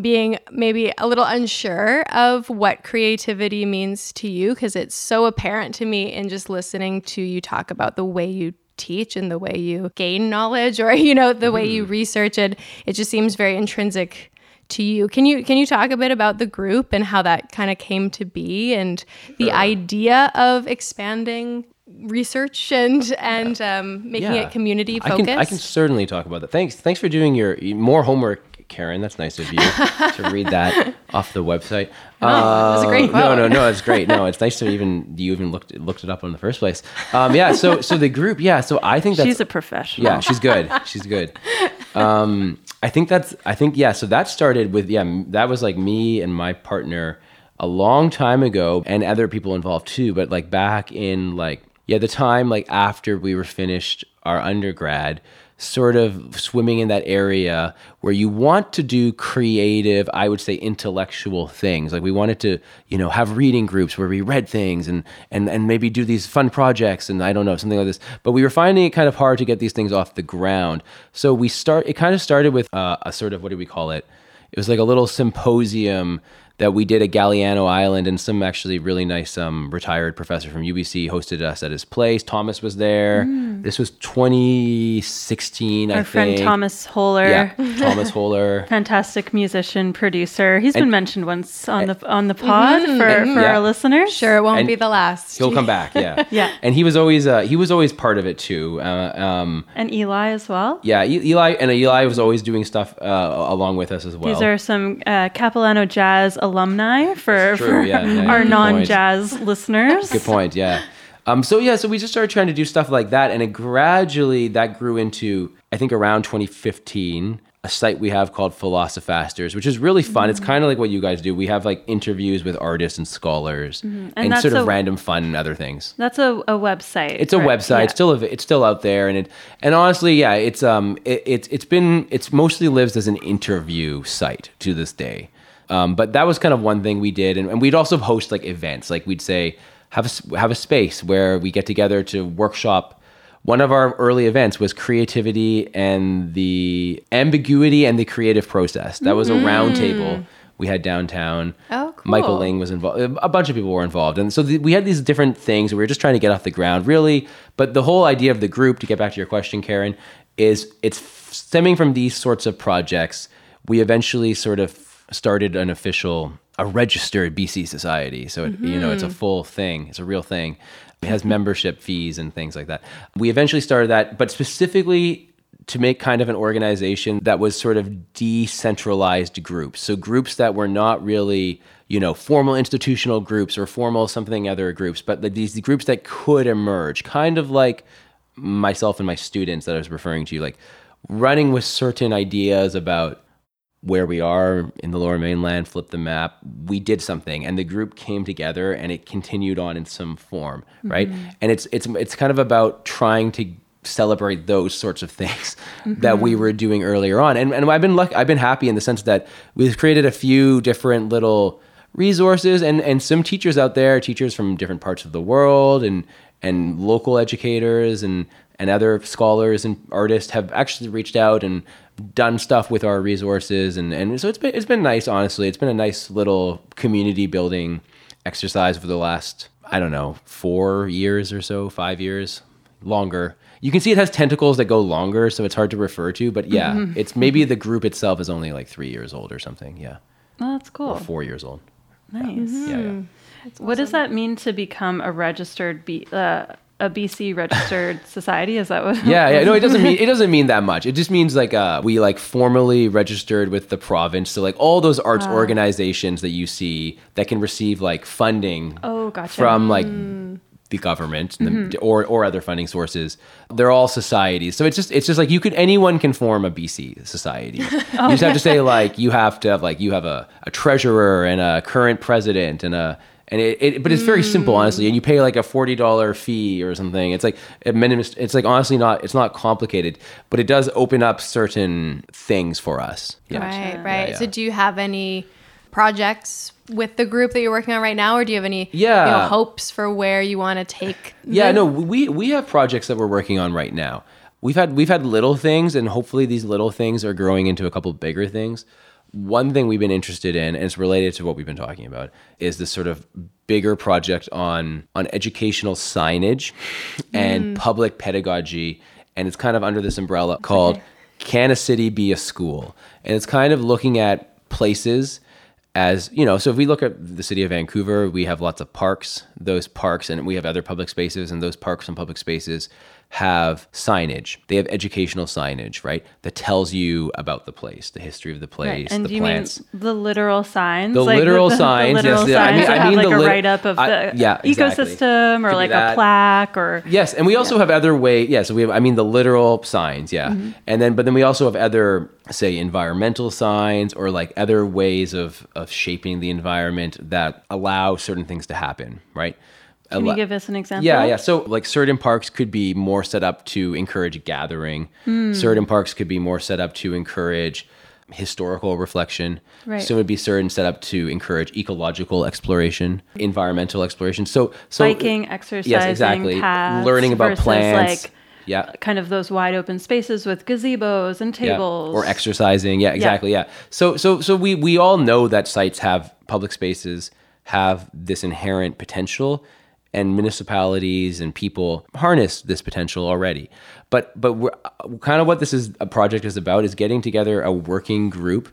being maybe a little unsure of what creativity means to you because it's so apparent to me in just listening to you talk about the way you teach and the way you gain knowledge or you know the way you research it it just seems very intrinsic to you can you can you talk a bit about the group and how that kind of came to be and the idea of expanding research and and um, making Yeah. it community I focused can I can certainly talk about that. Thanks thanks for doing your more homework, Karen. That's nice of you to read that off the website. No, it was a great Uh, No, no, no. It's great. No, it's nice to even you even looked looked it up in the first place. Um, yeah. So so the group. Yeah. So I think that's She's a professional. yeah. She's good. She's good. Um, I think that's I think yeah. So that started with yeah. That was like me and my partner a long time ago, and other people involved too. But like back in like yeah, the time like after we were finished our undergrad, sort of swimming in that area where you want to do creative, I would say intellectual things. Like we wanted to, you know, have reading groups where we read things and and and maybe do these fun projects and I don't know, something like this. But we were finding it kind of hard to get these things off the ground. So we start it kind of started with uh, a sort of what do we call it? It was like a little symposium that we did at Galiano Island, and some actually really nice um, retired professor from UBC hosted us at his place. Thomas was there. This was 2016, I Our friend think. Thomas Holler. Yeah, Thomas Holler. Fantastic musician, producer. He's been mentioned once on the on the pod for, for Yeah. our listeners. sure it won't And be the last He'll come back. Yeah, Yeah. And he was always uh, he was always part of it too. Uh, um, And Eli as well. yeah, E- Eli and Eli was always doing stuff uh, along with us as well. These are some uh, Capilano Jazz alumni for, for yeah, yeah, our non-jazz listeners. Good point. Yeah. Um, so yeah, so we just started trying to do stuff like that, and it gradually that grew into I think around 2015 a site we have called Philosophasters, which is really fun. Mm-hmm. It's kind of like what you guys do. We have like interviews with artists and scholars, and, Mm-hmm. that's sort of a- random fun and other things. That's a, a website. It's a website. Yeah. It's still it's still out there, and it and honestly, yeah, it's um it, it's it's been it's mostly lives as an interview site to this day. Um, but that was kind of one thing we did, and, and we'd also host like events. Like we'd say have a, have a space where we get together to workshop. One of our early events was creativity and the ambiguity and the creative process. That was a roundtable we had downtown. Oh, cool. Michael. Ling was involved. A bunch of people were involved, and so the, we had these different things. We were just trying to get off the ground, really. But the whole idea of the group, to get back to your question, Karen, is it's stemming from these sorts of projects. We eventually sort of started an official a registered BC society. So, it, you know, it's a mm-hmm. full thing, it's a real thing. It has membership fees and things like that. We eventually started that, but specifically to make kind of an organization that was sort of decentralized groups. So groups that were not really, you know, formal institutional groups or formal something other groups, but the, these groups that could emerge, kind of like myself and my students that I was referring to, like running with certain ideas about where we are in the lower mainland, flip the map, we did something and the group came together and it continued on in some form, right? Mm-hmm. And it's it's it's kind of about trying to celebrate those sorts of things that we mm-hmm. were doing earlier on. And and I've been lucky I've been happy in the sense that we've created a few different little resources and and some teachers out there, teachers from different parts of the world and and local educators and and other scholars and artists have actually reached out and done stuff with our resources and and so it's been it's been nice honestly it's been a nice little community building exercise for the last I don't know 4 years or so 5 years longer you can see it has tentacles that go longer so it's hard to refer to but yeah it's maybe the group itself is only like 3 years old or something yeah Oh, that's cool. or 4 years old Nice. yeah, yeah. What does that mean to become a registered B, uh, a BC registered society? Is that what? yeah, yeah. No, it doesn't mean it doesn't mean that much. It just means like uh, we like formally registered with the province. So like all those arts Ah. organizations that you see that can receive like funding Oh, gotcha. from like the government Mm-hmm. the, or or other funding sources. They're all societies. So it's just it's just like you could anyone can form a BC society. Oh, you just have to say like you have to have like you have a, a treasurer and a current president and a and it, it but it's very simple Mm. honestly and you pay like a $40 fee or something it's like a minimum it's like honestly not it's not complicated but it does open up certain things for us yeah Right, right. yeah. So, do you have any projects with the group that you're working on right now, or do you have any Yeah. you know, hopes for where you want to take? Yeah, the- no, we we have projects that we're working on right now. We've had we've had little things, and hopefully these little things are growing into a couple bigger things. One thing we've been interested in, and it's related to what we've been talking about, is this sort of bigger project on on educational signage and mm. public pedagogy, and it's kind of under this umbrella called "Can a City Be a School?" And it's kind of looking at places as you know so if we look at the city of vancouver we have lots of parks those parks and we have other public spaces and those parks and public spaces have signage they have educational signage right that tells you about the place the history of the place Right. And the plants mean the literal signs? The Like literal the, signs, The literal yes, yeah, I signs mean- that I have like the a lit- write up of I- the yeah, exactly. ecosystem or Could like a plaque or Yes, and we also have other way. Yeah, so we have. I mean, the literal signs. Yeah, Mm-hmm. and then but then we also have other, say, environmental signs or like other ways of of shaping the environment that allow certain things to happen. Right. Can you give us an example? Yeah, yeah. So like certain parks could be more set up to encourage gathering. Hmm. Certain parks could be more set up to encourage historical reflection. Right. Some would be certain set up to encourage ecological exploration, environmental exploration. So so Biking, exercising, Yes, exactly. Learning about plants. like, yeah. kind of those wide open spaces with gazebos and Yeah. tables Or exercising. Yeah, exactly. Yeah. So so so we we all know that sites have public spaces have this inherent potential and municipalities and people harness this potential already. But but we're, kind of what this is a project is about is getting together a working group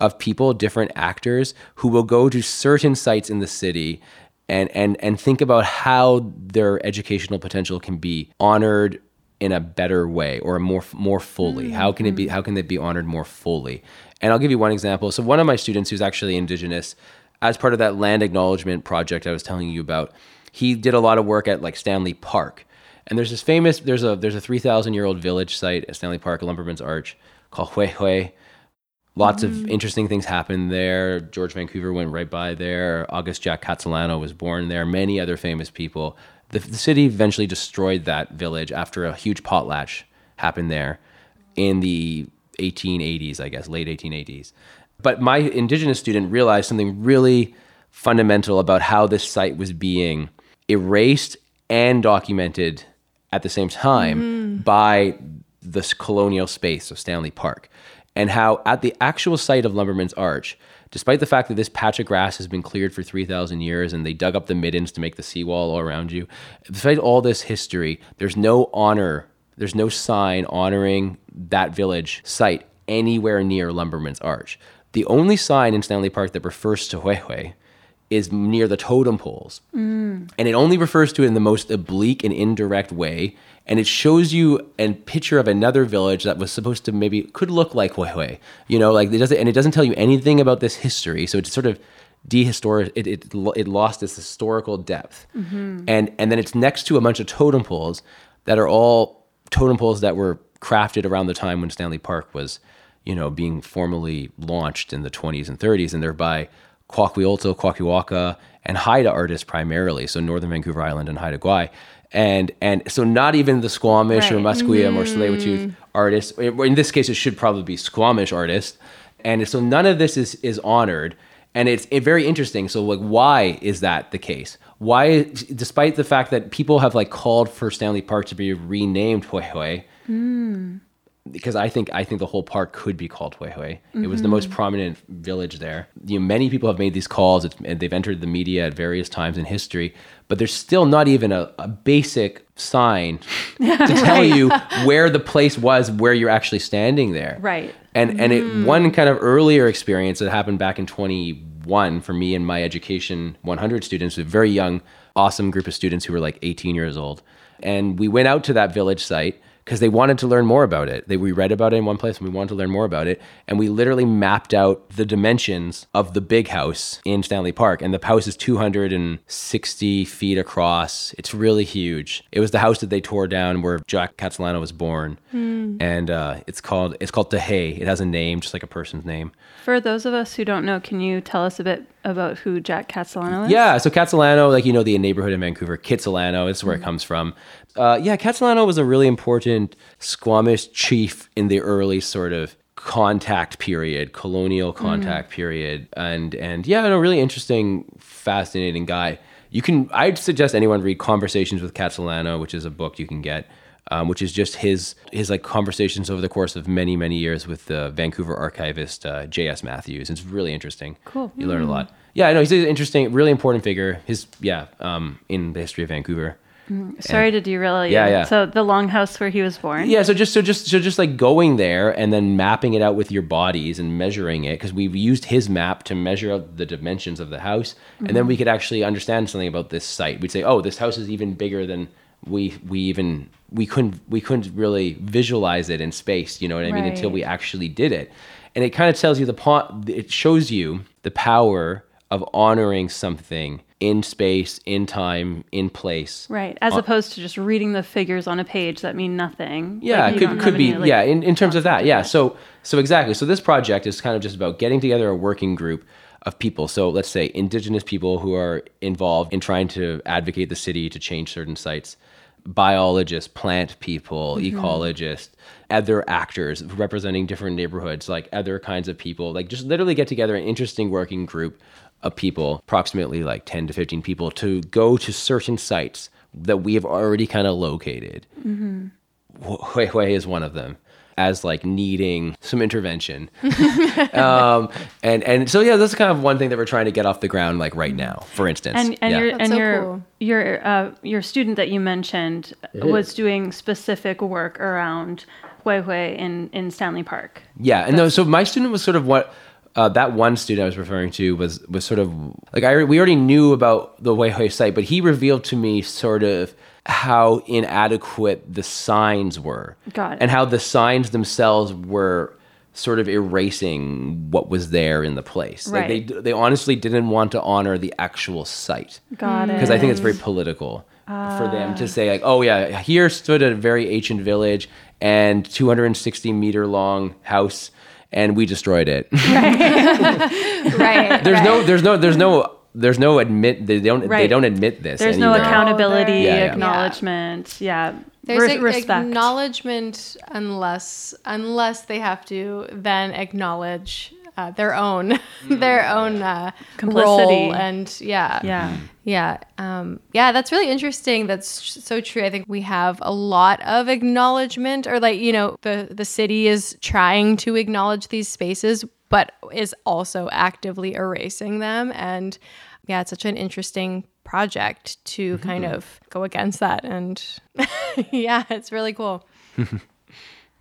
of people, different actors who will go to certain sites in the city and and and think about how their educational potential can be honored in a better way or more more fully. How can it be how can they be honored more fully? And I'll give you one example. So one of my students who's actually indigenous as part of that land acknowledgement project I was telling you about, he did a lot of work at like Stanley Park. And there's this famous there's a there's a 3000 year old village site at Stanley Park, Lumberman's Arch called Hue Hue. Lots of mm. interesting things happened there. George Vancouver went right by there. August Jack Khatsalano was born there. Many other famous people. The, the city eventually destroyed that village after a huge potlatch happened there in the 1880s, I guess, late 1880s. But my indigenous student realized something really fundamental about how this site was being erased and documented at the same time mm. by this colonial space of Stanley Park. And how at the actual site of Lumberman's Arch, despite the fact that this patch of grass has been cleared for 3,000 years and they dug up the middens to make the seawall all around you, despite all this history, there's no honor, there's no sign honoring that village site anywhere near Lumberman's Arch. The only sign in Stanley Park that refers to Huehue is near the totem poles. And it only refers to it in the most oblique and indirect way. And it shows you a picture of another village that was supposed to maybe could look like Huehue. You know, like it doesn't and it doesn't tell you anything about this history. So it's sort of dehistoric it, it, it lost its historical depth. Mm-hmm. And and then it's next to a bunch of totem poles that are all totem poles that were crafted around the time when Stanley Park was, you know, being formally launched in the 20s and 30s, and they're by Kwakiutl, Kwakwaka'wakw, and Haida artists primarily, so Northern Vancouver Island and Haida Gwaii. And and so not even the Squamish or Right. Musqueam or Tsleil-Waututh mm. artists. In this case, it should probably be Squamish artists. And so none of this is is honored. And it's it, very interesting. So like, why is that the case? Why, despite the fact that people have like called for Stanley Park to be renamed Huehue, because I think I think the whole park could be called Huehue. It was the most mm-hmm. prominent village there. You know, many people have made these calls, it's, and they've entered the media at various times in history, but there's still not even a, a basic sign to tell you where the place was where you're actually standing there. Right. And and it mm. one kind of earlier experience that happened back in 21 for me and my education 100 students, a very young, awesome group of students who were like 18 years old, and we went out to that village site because they wanted to learn more about it. They, we read about it in one place and we wanted to learn more about it. And we literally mapped out the dimensions of the big house in Stanley Park. And the house is 260 feet across. It's really huge. It was the house that they tore down where Jack Khatsalano was born. And uh, it's called it's called Tehei. It has a name, just like a person's name. For those of us who don't know, can you tell us a bit about who Jack Khatsalano is? Yeah, so Khatsalano, like you know, the neighborhood in Vancouver, Kitsilano, is where it comes from. Uh, yeah, Khatsalano was a really important Squamish chief in the early sort of contact period, colonial contact period, and and yeah, a really interesting, fascinating guy. You can, I'd suggest anyone read Conversations with Khatsalano, which is a book you can get. Um, which is just his his like conversations over the course of many many years with the Vancouver archivist uh, J.S. Matthews. It's really interesting. Cool. You learn a lot. Yeah, I know he's an interesting, really important figure. His yeah, um, in the history of Vancouver. Mm, sorry to derail you. Yeah, yeah. So the longhouse where he was born. Yeah, so just so just so just like going there and then mapping it out with your bodies and measuring it because we've used his map to measure out the dimensions of the house, and then mm-hmm. we could actually understand something about this site. We'd say, oh, this house is even bigger than we we even we couldn't we couldn't really visualize it in space. You know what I mean? Until we actually did it, and it kind of tells you the it shows you the power of honoring something in space, in time, in place. Right. As opposed to just reading the figures on a page that mean nothing. Yeah, Like, it could could be any, like, yeah. In, in terms of that, yeah. So so exactly. So this project is kind of just about getting together a working group of people. So let's say indigenous people who are involved in trying to advocate the city to change certain sites, biologists, plant people, Mm-hmm. ecologists, other actors representing different neighborhoods, like other kinds of people. Like just literally get together an interesting working group of people, approximately like 10 to 15 people, to go to certain sites that we have already kind of located. Huehue is one of them as like needing some intervention. um, and and so yeah, that's kind of one thing that we're trying to get off the ground like right now, for instance. And and yeah. your That's and so your cool. your uh, your student that you mentioned was doing specific work around Huehue in in Stanley Park. Yeah, and no, so my student was sort of what uh, that one student I was referring to was was sort of like I we already knew about the Huehue site, but he revealed to me sort of how inadequate the signs were, Got it. and how the signs themselves were sort of erasing what was there in the place. Like they they honestly didn't want to honor the actual site Got it. because I think it's very political for them to say like, oh yeah, here stood a very ancient village and 260 meter long house, and we destroyed it. right. there's right. no, there's no, there's no, there's no admit. They don't, they don't admit this. There's no anymore. accountability, there- Yeah, yeah. acknowledgement. Yeah. There's Res- a- respect. acknowledgement unless unless they have to then acknowledge uh, their own their own uh, Complicity. role and yeah. Yeah. yeah um, yeah that's really interesting. That's so true. I think we have a lot of acknowledgement or like you know the the city is trying to acknowledge these spaces but is also actively erasing them. And yeah it's such an interesting project to kind of go against that and yeah it's really cool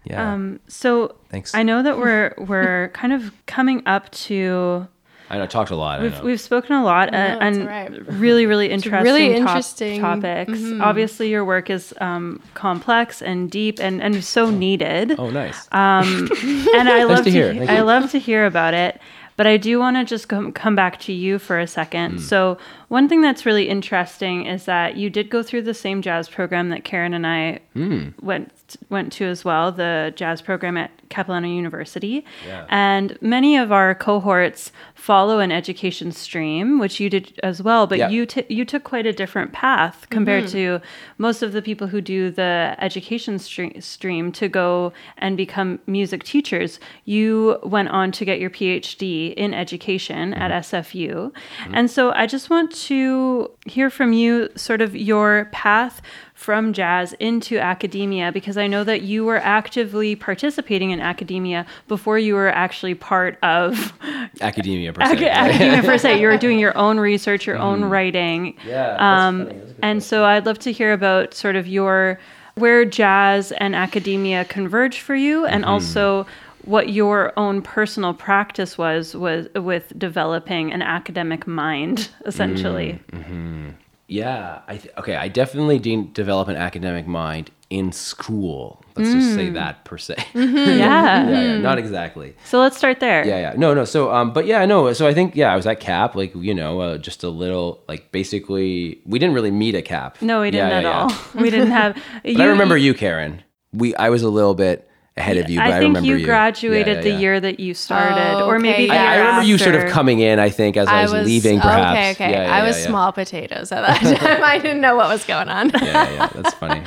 Yeah. Um, so Thanks. I know that we're we're kind of coming up to. I know. I talked a lot. We've, know. we've spoken a lot uh, that's and all right. really, really interesting, really top- interesting. Mm-hmm. topics. Obviously, your work is um, complex and deep and, and so needed. oh, nice. Um, and I love to hear. Thank I love to hear about it. But I do want to just come, come back to you for a second. So one thing that's really interesting is that you did go through the same jazz program that Karen and I Hmm. went went to as well, the jazz program at Capilano University. Yeah. And many of our cohorts follow an education stream, which you did as well. But Yeah. you t- you took quite a different path compared mm-hmm. to most of the people who do the education stre- stream to go and become music teachers. You went on to get your PhD in education mm-hmm. at SFU, mm-hmm. and so I just want to hear from you, sort of your path from jazz into academia because I know that you were actively participating in academia before you were actually part of academia per se. Ac- academia per se. You were doing your own research, your own writing. Mm-hmm. Yeah, that's Um, funny. That's a good and so I'd love to hear about sort of your where jazz and academia converge for you, and Mm-hmm. also what your own personal practice was was with developing an academic mind, essentially. Mm, Yeah, I th- okay. I definitely didn't develop an academic mind in school. Let's just say that per se. Yeah. yeah, yeah, not exactly. So let's start there. Yeah, yeah. No, no. So, um, but yeah, no. So I think yeah, I was at Cap, like you know, uh, just a little, like basically, we didn't really meet at Cap. No, we didn't Yeah, at all. We didn't have. But I remember you, Karen. We, I was a little bit ahead of you, but I, I think remember you you graduated Yeah, yeah, the year that you started, Oh, or maybe the yeah. I, I year remember you sort of coming in. I think as I was, leaving, perhaps. Okay, okay. Yeah, yeah, I was yeah, yeah. small potatoes at that time. I didn't know what was going on. yeah, yeah, yeah, that's funny.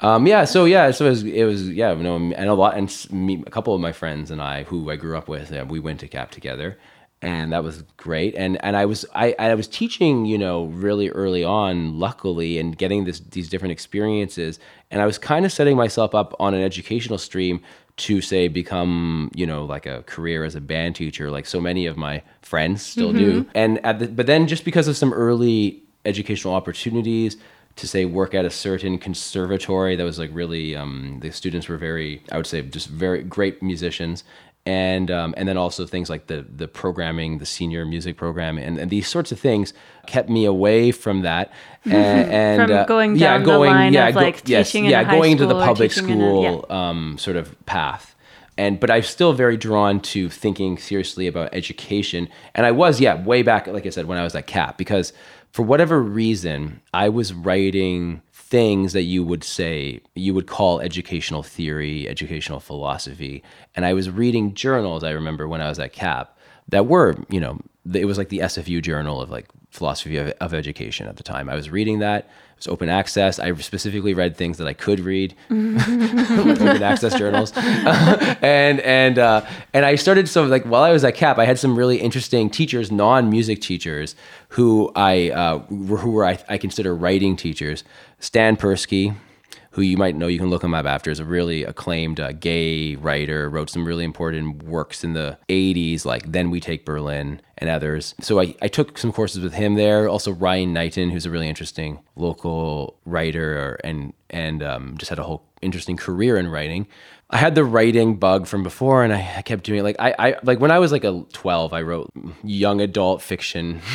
Um, yeah, so yeah, so it was, it was yeah, you know, and a lot, and me, a couple of my friends and I, who I grew up with, yeah, we went to Cap together, and that was great. And and I was I I was teaching, you know, really early on, luckily, and getting this these different experiences, and I was kind of setting myself up on an educational stream to say become you know like a career as a band teacher like so many of my friends still do. And at the, but then just because of some early educational opportunities to say work at a certain conservatory that was like really um, the students were very i would say just very great musicians and um, and then also things like the the programming the senior music program and, and these sorts of things kept me away from that. And, and From uh, going yeah, down the line of, go- like, yes, teaching in yeah going into the public in a- school um, sort of path. And but I'm still very drawn to thinking seriously about education. And I was, yeah, way back, like I said, when I was at CAP, because for whatever reason, I was writing things that you would say you would call educational theory, educational philosophy, and I was reading journals. I remember when I was at CAP that were, you know, it was like the SFU journal of like philosophy of, of education at the time. I was reading that. It was open access. I specifically read things that I could read, open access journals, and and uh, and I started so like while I was at CAP, I had some really interesting teachers, non-music teachers, who I uh, who were I, I consider writing teachers. Stan Persky, who you might know, you can look him up after, is a really acclaimed uh, gay writer, wrote some really important works in the 80s, like Then We Take Berlin and others. So I, I took some courses with him there. Also, Ryan Knighton, who's a really interesting local writer and, and um, just had a whole interesting career in writing. I had the writing bug from before, and I, I kept doing it. Like I, I, like when I was like a twelve, I wrote young adult fiction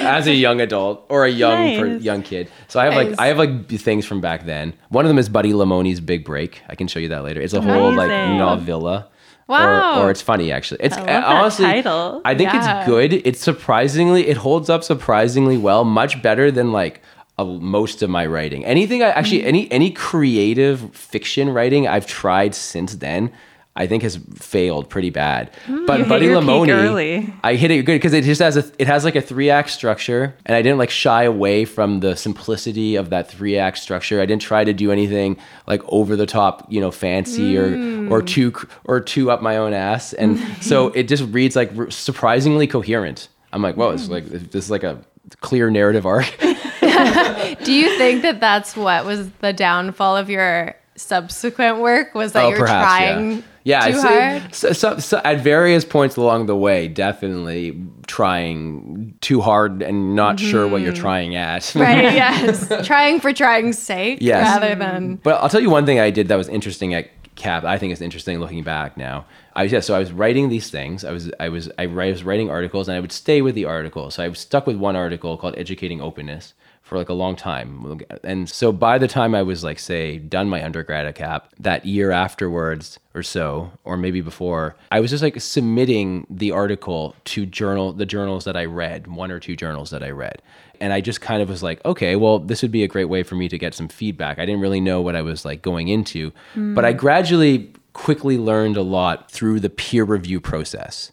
as a young adult or a young per, young kid. So I have like I have like things from back then. One of them is Buddy Lamoni's Big Break. I can show you that later. It's a whole like novella. Wow. Or, or it's funny actually. It's that honestly title. I think Yeah. it's good. It's surprisingly it holds up surprisingly well, much better than like uh, most of my writing. Anything I actually Mm. any any creative fiction writing I've tried since then. I think has failed pretty bad, but Mm, You Buddy Lamoni. I hit it good because it just has a it has like a three act structure, and I didn't like shy away from the simplicity of that three act structure. I didn't try to do anything like over the top, you know, fancy or or too or too up my own ass, and so it just reads like surprisingly coherent. I'm like, whoa, it's like this is like a clear narrative arc. Do you think that that's what was the downfall of your subsequent work? Was that Oh, you're perhaps, trying Yeah, Too I'd hard? So, so, so at various points along the way, definitely trying too hard and not sure what you're trying at. Mm-hmm. Right. yes. Trying for trying's sake Yes. rather than. But I'll tell you one thing I did that was interesting at CAP. I think it's interesting looking back now. I was yeah, so I was writing these things. I was I was I wri- was writing articles, and I would stay with the article. So I was stuck with one article called "Educating Openness" for like a long time. And so by the time I was like say done my undergrad at CAP, that year afterwards or so, or maybe before, I was just like submitting the article to journal the journals that I read, one or two journals that I read. And I just kind of was like, okay, well, this would be a great way for me to get some feedback. I didn't really know what I was like going into, but I hmm. gradually quickly learned a lot through the peer review process.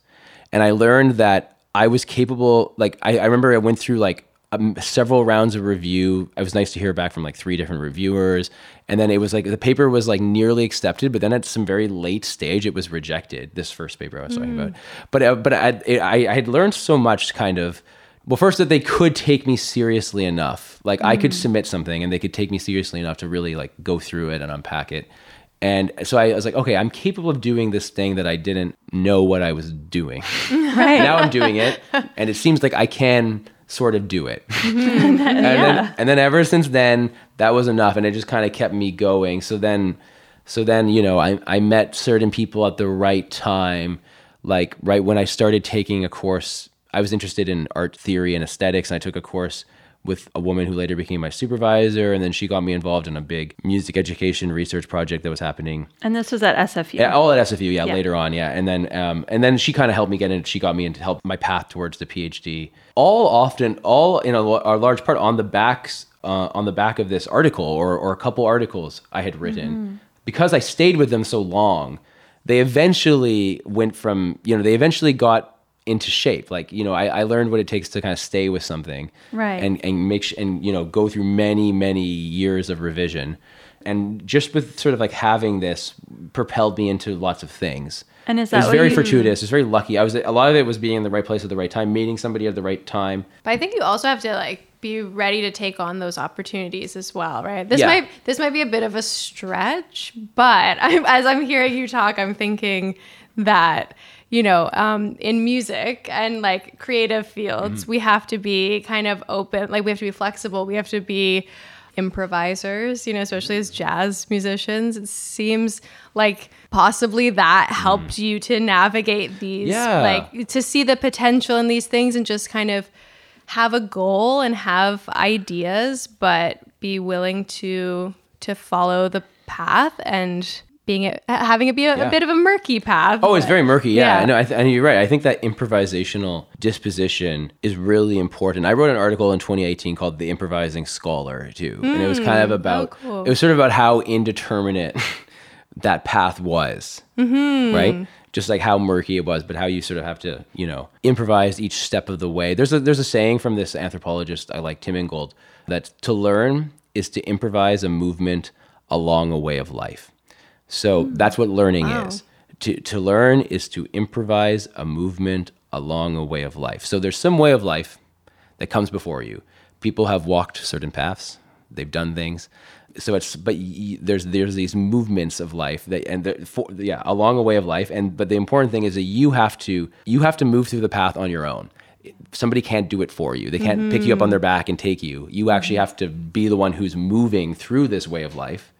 And I learned that I was capable, like, I, I remember I went through like um, several rounds of review. It was nice to hear back from like three different reviewers. And then it was like the paper was like nearly accepted, but then at some very late stage, it was rejected. This first paper I was talking about. But, uh, but I, I, I had learned so much kind of. Well, first that they could take me seriously enough. Like I could submit something and they could take me seriously enough to really like go through it and unpack it. And so I was like, okay, I'm capable of doing this thing that I didn't know what I was doing. Right. now I'm doing it, and it seems like I can sort of do it. Mm-hmm. and, then, and then ever since then, that was enough, and it just kind of kept me going. So then, so then you know, I I met certain people at the right time, like right when I started taking a course. I was interested in art theory and aesthetics, and I took a course with a woman who later became my supervisor, and then she got me involved in a big music education research project that was happening And this was at SFU. yeah, all at SFU. Yeah, Yeah. later on. Yeah, and then um, and then she kind of helped me get in. She got me into help my path towards the PhD. All often, all in a, a large part on the backs uh, on the back of this article or or a couple articles I had written because I stayed with them so long. They eventually went from you know they eventually got into shape. Like you know I, I learned what it takes to kind of stay with something Right. and and make sh- and you know go through many many years of revision and just with sort of like having this propelled me into lots of things And is it was that very you- fortuitous it was very lucky i was a lot of it was being in the right place at the right time meeting somebody at the right time But I think you also have to like be ready to take on those opportunities as well, right? This Yeah. might this might be a bit of a stretch, but I'm, as I'm hearing you talk, I'm thinking that you know, um, in music and like creative fields, we have to be kind of open. Like we have to be flexible. We have to be improvisers. You know, especially as jazz musicians, it seems like possibly that helped you to navigate these Yeah. like to see the potential in these things and just kind of have a goal and have ideas but be willing to to follow the path and being a, having it be a, a bit of a murky path. Oh it's very murky yeah, Yeah. no I th- and you're right. I think that improvisational disposition is really important. I wrote an article in 2018 called the improvising scholar too. And it was kind of hmm. oh, about cool. it was sort of about how indeterminate that path was mm-hmm. right? Just like how murky it was but how you sort of have to you know improvise each step of the way. There's a there's a saying from this anthropologist i like tim ingold that to learn is to improvise a movement along a way of life so mm. that's what learning is to, to learn is to improvise a movement along a way of life so there's some way of life that comes before you. People have walked certain paths, they've done things. So it's but y- there's there's these movements of life that and the, for, yeah along a way of life and but the important thing is that you have to you have to move through the path on your own. Somebody can't do it for you. They can't pick you up mm-hmm. on their back and take you. You actually mm-hmm. have to be the one who's moving through this way of life.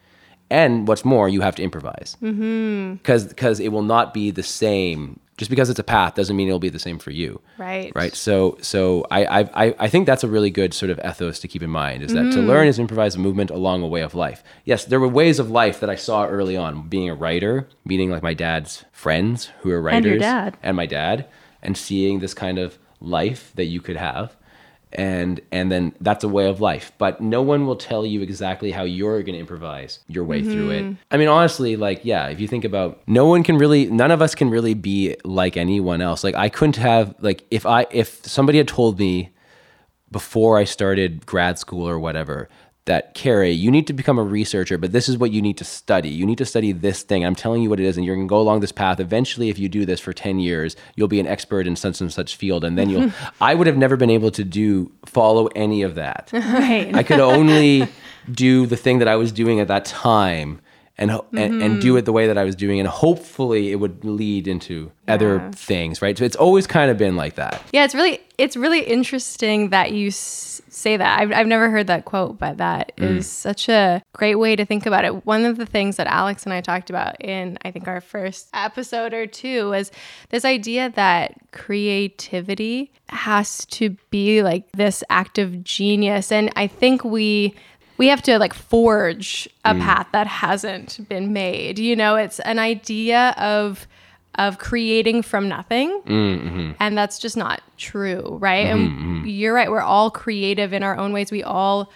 And what's more, you have to improvise. Because because it will not be the same. Just because it's a path doesn't mean it'll be the same for you. Right. Right? So so I, I I- I think that's a really good sort of ethos to keep in mind is that Mm-hmm. to learn is improvise a movement along a way of life. Yes there were ways of life that i saw early on being a writer meeting like my dad's friends who are writers And and my dad and seeing this kind of life that you could have and and then that's a way of life. But no one will tell you exactly how you're going to improvise your way through it. Mm-hmm. I mean honestly like yeah if you think about no one can really none of us can really be like anyone else. Like i couldn't have like if i if somebody had told me before i started grad school or whatever that Cary, you need to become a researcher, but this is what you need to study. You need to study this thing. I'm telling you what it is, and you're gonna go along this path. Eventually, if you do this for 10 years, you'll be an expert in such and such field, and then you'll I would have never been able to do follow any of that. Right. I could only do the thing that I was doing at that time. And, ho- and and do mm-hmm. it the way that I was doing, and hopefully it would lead into other things, right? So it's always kind of been like that. Yeah, it's really it's really interesting that you s- say that. I've I've never heard that quote, but that mm. is such a great way to think about it. One of the things that Alex and I talked about in I think our first episode or two was this idea that creativity has to be like this act of genius, and I think we we have to like forge a mm. path that hasn't been made. You know, it's an idea of of creating from nothing. Mm-hmm. And that's just not true, right? and mm-hmm, mm-hmm. you're right, we're all creative in our own ways. We all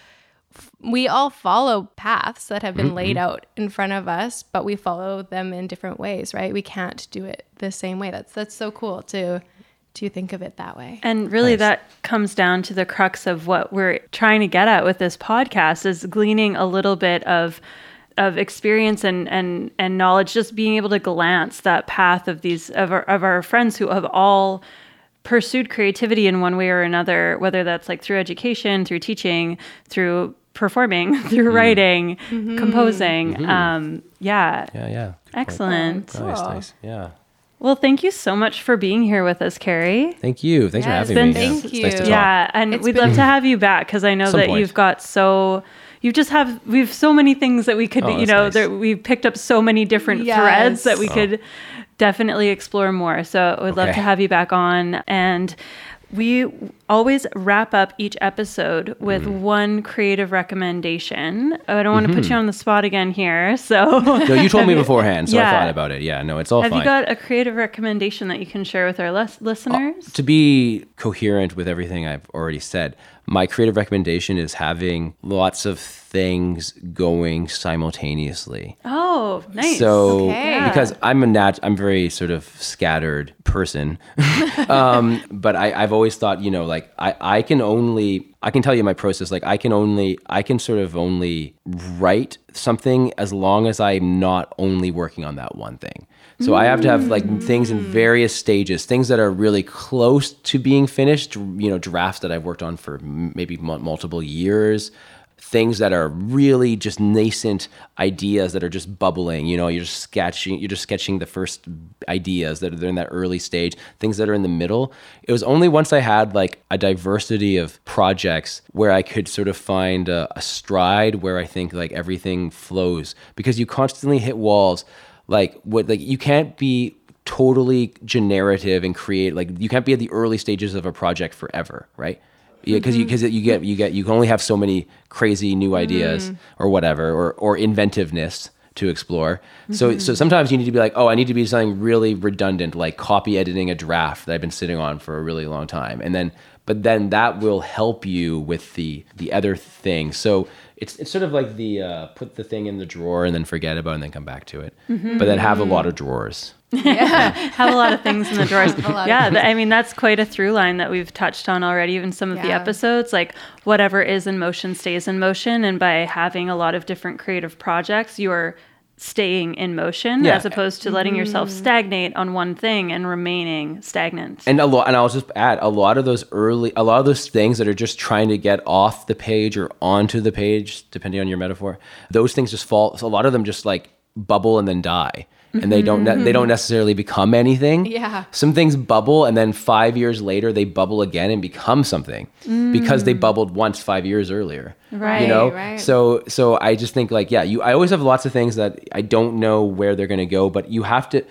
we all follow paths that have been laid out in front of us, but we follow them in different ways, right? We can't do it the same way. That's that's so cool to to think of it that way. And really, that comes down to the crux of what we're trying to get at with this podcast is gleaning a little bit of of experience and and and knowledge, just being able to glance that path of these of our of our friends who have all pursued creativity in one way or another, whether that's like through education, through teaching, through performing, through mm-hmm. writing, mm-hmm. composing. Mm-hmm. Um, yeah. Yeah, yeah. Excellent. Nice, nice. Yeah. Well, thank you so much for being here with us, Cary. Thank you. Thanks Yeah, for it's having been- me. Thank it's nice to you. talk. Yeah, and It's we'd been- love to have you back because I know that point. you've got so you just have we've so many things that we could Oh, you know nice. that we've picked up so many different Yes. threads that we oh. could definitely explore more. So we'd love to have you back on and we always wrap up each episode with Mm. one creative recommendation. I don't want to put you on the spot again here. So No, you told me beforehand, so I thought about it. Yeah, no, it's all have fine. you got a creative recommendation that you can share with our lis- listeners? to be coherent with everything I've already said, my creative recommendation is having lots of things going simultaneously. oh, nice. So Okay. because I'm a nat, I'm very sort of scattered person, um, but I, I've always thought, you know, like I, I can only, I can tell you my process. Like I can only, I can sort of only write something as long as I'm not only working on that one thing. So I have to have like things in various stages, things that are really close to being finished. You know, drafts that I've worked on for m- maybe mul- multiple years things that are really just nascent ideas that are just bubbling you know you're just sketching you're just sketching the first ideas that are in that early stage things that are in the middle. It was only once i had like a diversity of projects where i could sort of find a, a stride where i think like everything flows because you constantly hit walls like what like you can't be totally generative and create like you can't be at the early stages of a project forever right yeah, because you mm-hmm. because you get you get you can only have so many crazy new ideas mm. or whatever or or inventiveness to explore. So mm-hmm. so sometimes you need to be like, oh, I need to be something really redundant, like copy editing a draft that I've been sitting on for a really long time, and then but then that will help you with the the other thing. So it's it's sort of like the uh, put the thing in the drawer and then forget about it and then come back to it, mm-hmm. but then have a lot of drawers. have a lot of things in the drawers. lot yeah, I mean that's quite a through line that we've touched on already. Even some of the episodes, like whatever is in motion stays in motion, and by having a lot of different creative projects, you're staying in motion Yeah. as opposed to letting yourself stagnate on one thing and remaining stagnant. And a lot, and I'll just add a lot of those early, a lot of those things that are just trying to get off the page or onto the page, depending on your metaphor. Those things just fall. So a lot of them just like bubble and then die, and they don't. Ne- they don't mm-hmm. necessarily become anything. Yeah. Some things bubble, and then five years later they bubble again and become something because they mm. bubbled once five years earlier. Right, You know. right. So so I just think like yeah, you. I always have lots of things that I don't know where they're going to go, but you have to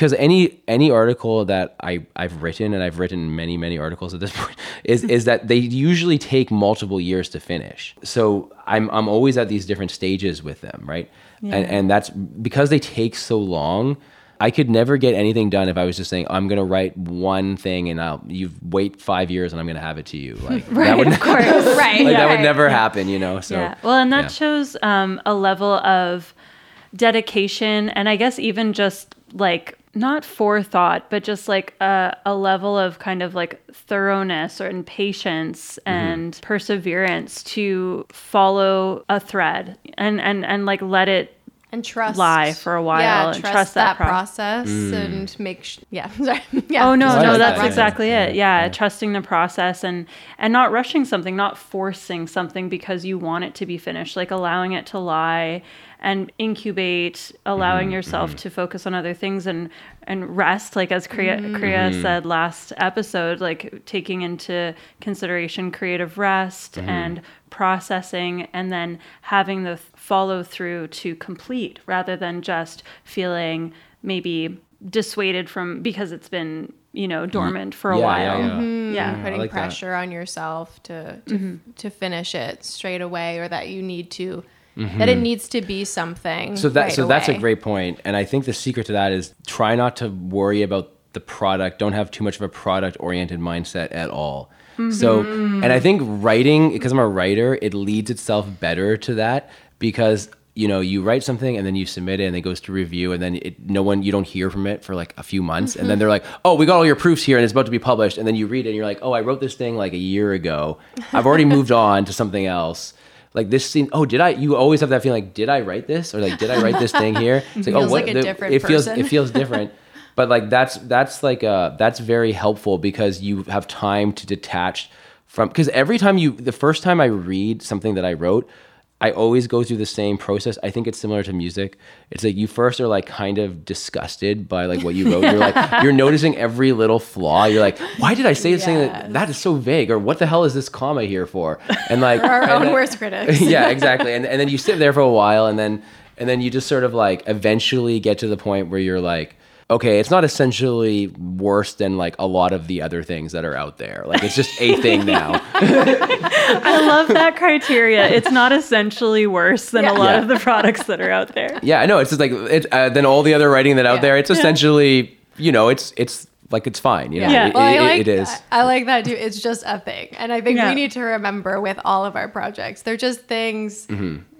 because any any article that I I've written and I've written many many articles at this point is is that they usually take multiple years to finish. So I'm I'm always at these different stages with them, right? And and that's because they take so long. I could never get anything done if I was just saying I'm gonna write one thing and I'll you wait five years and I'm gonna have it to you. Like that would of course, right. like that would right. never happen, you know. So yeah. Well, and that yeah. shows um, a level of dedication and I guess even just like not forethought, but just like a, a level of kind of like thoroughness or and patience mm-hmm. and perseverance to follow a thread and, and, and like let it and trust lie for a while Yeah, and trust, trust that, that pro- process mm. and make sh- yeah. Sorry. yeah. Oh no, no, like that's that. exactly Yeah. it. Yeah, Yeah. trusting the process and and not rushing something, not forcing something because you want it to be finished, like allowing it to lie and incubate, allowing Mm-hmm, yourself to focus on other things and and rest, like as Kriya, Kriya Mm-hmm. said last episode, like taking into consideration creative rest Mm-hmm. and processing and then having the follow through to complete rather than just feeling maybe dissuaded from because it's been you know dormant for a Yeah, while yeah, yeah. Mm-hmm. yeah putting like that. pressure on yourself to to, to finish it straight away or that you need to that it needs to be something So that right so that's a away. great point, and I think the secret to that is try not to worry about the product. Don't have too much of a product oriented mindset at all. So, mm-hmm. and I think writing because I'm a writer, it leads itself better to that because you know you write something and then you submit it and it goes to review and then it, no one you don't hear from it for like a few months and then mm-hmm. they're like oh we got all your proofs here and it's about to be published and then you read it and you're like oh i wrote this thing like a year ago i've already moved on to something else like this scene oh did i you always have that feeling like did i write this? Or like did i write this thing here? It's like oh what like a the- different it feels person. it feels different. But like that's that's like uh that's very helpful because you have time to detach from because every time you the first time i read something that i wrote i always go through the same process. I think it's similar to music. It's like you first are like kind of disgusted by like what you wrote. You're like you're noticing every little flaw. You're like why did i say this thing that that is so vague? Or what the hell is this comma here for? And like our and own then- worst critics. Yeah, exactly. And and then you sit there for a while, and then and then you just sort of like eventually get to the point where you're like, okay, it's not essentially worse than like a lot of the other things that are out there. Like it's just a thing now. i love that criteria it's not essentially worse than a lot Yeah. of the products that are out there yeah, I know. It's just like it's uh, then all the other writing that out Yeah. there. It's essentially you know, it's it's like it's fine. You know, Yeah. It- Well, I it- like it is. I like that too. It's just a thing, and I think Yeah. we need to remember with all of our projects, they're just things.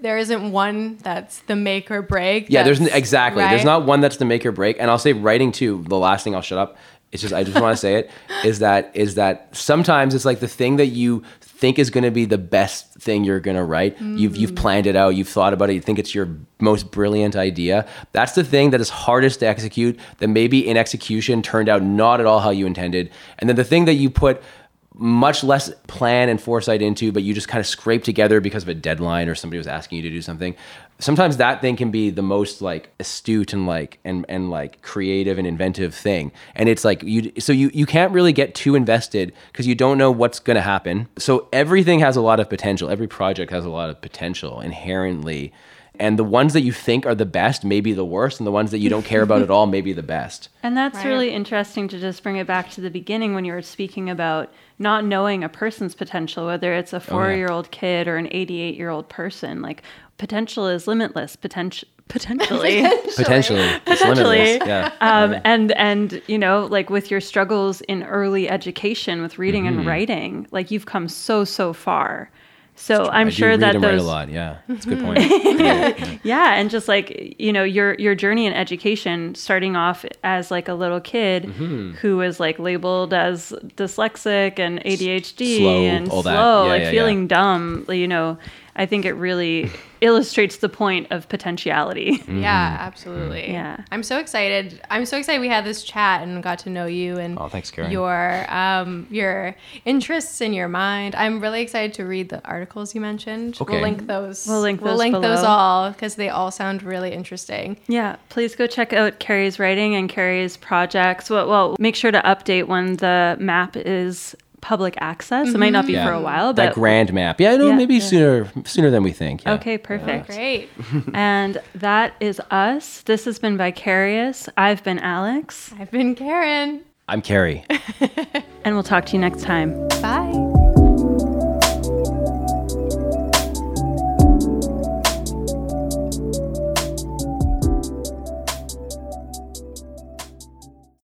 There isn't one that's the make or break. Mm-hmm. Yeah, there's n- that's- exactly. There's not one that's the make or break. And I'll say writing too. The last thing I'll shut up. It's just I just want to say it is that is that sometimes it's like the thing that you think is going to be the best thing you're going to write. You've you've mm. planned it out. You've thought about it. You think it's your most brilliant idea. That's the thing that is hardest to execute. That maybe in execution turned out not at all how you intended. And then the thing that you put much less plan and foresight into, but you just kind of scrape together because of a deadline or somebody was asking you to do something. Sometimes that thing can be the most like astute and like and and like creative and inventive thing. And it's like you so you you can't really get too invested because you don't know what's going to happen. So everything has a lot of potential. Every project has a lot of potential inherently. And the ones that you think are the best may be the worst, and the ones that you don't care about at all may be the best. And that's Right. really interesting to just bring it back to the beginning when you were speaking about not knowing a person's potential, whether it's a oh, four year old kid or an 88 year old person. Like, potential is limitless, potential. Potentially, Potentially, it's potentially. Yeah. um, and and you know, like with your struggles in early education with reading Mm-hmm. and writing, like you've come so so far. So I'm I do sure read that and those write a lot. Yeah, that's a good point. yeah and just like you know your your journey in education starting off as like a little kid Mm-hmm. who was like labeled as dyslexic and adhd Slow, and all slow that. Yeah, like yeah, yeah. feeling dumb you know i think it really illustrates the point of potentiality Mm-hmm. Yeah, absolutely. Yeah. I'm so excited. I'm so excited we had this chat and got to know you and Oh, thanks, Karen. your um your interests in your mind. I'm really excited to read the articles you mentioned. Okay. We'll link those. We'll link We'll those link those all because they all sound really interesting. yeah please go check out cary's writing and cary's projects well, well make sure to update when the map is public access it might not be Yeah. for a while but that but grand map. Yeah, no, Yeah, maybe yeah. sooner sooner than we think. yeah. okay perfect Great. and that is us. This has been Vicarious. I've been Alex, I've been Karen. I'm Cary. and we'll talk to you next time. Bye.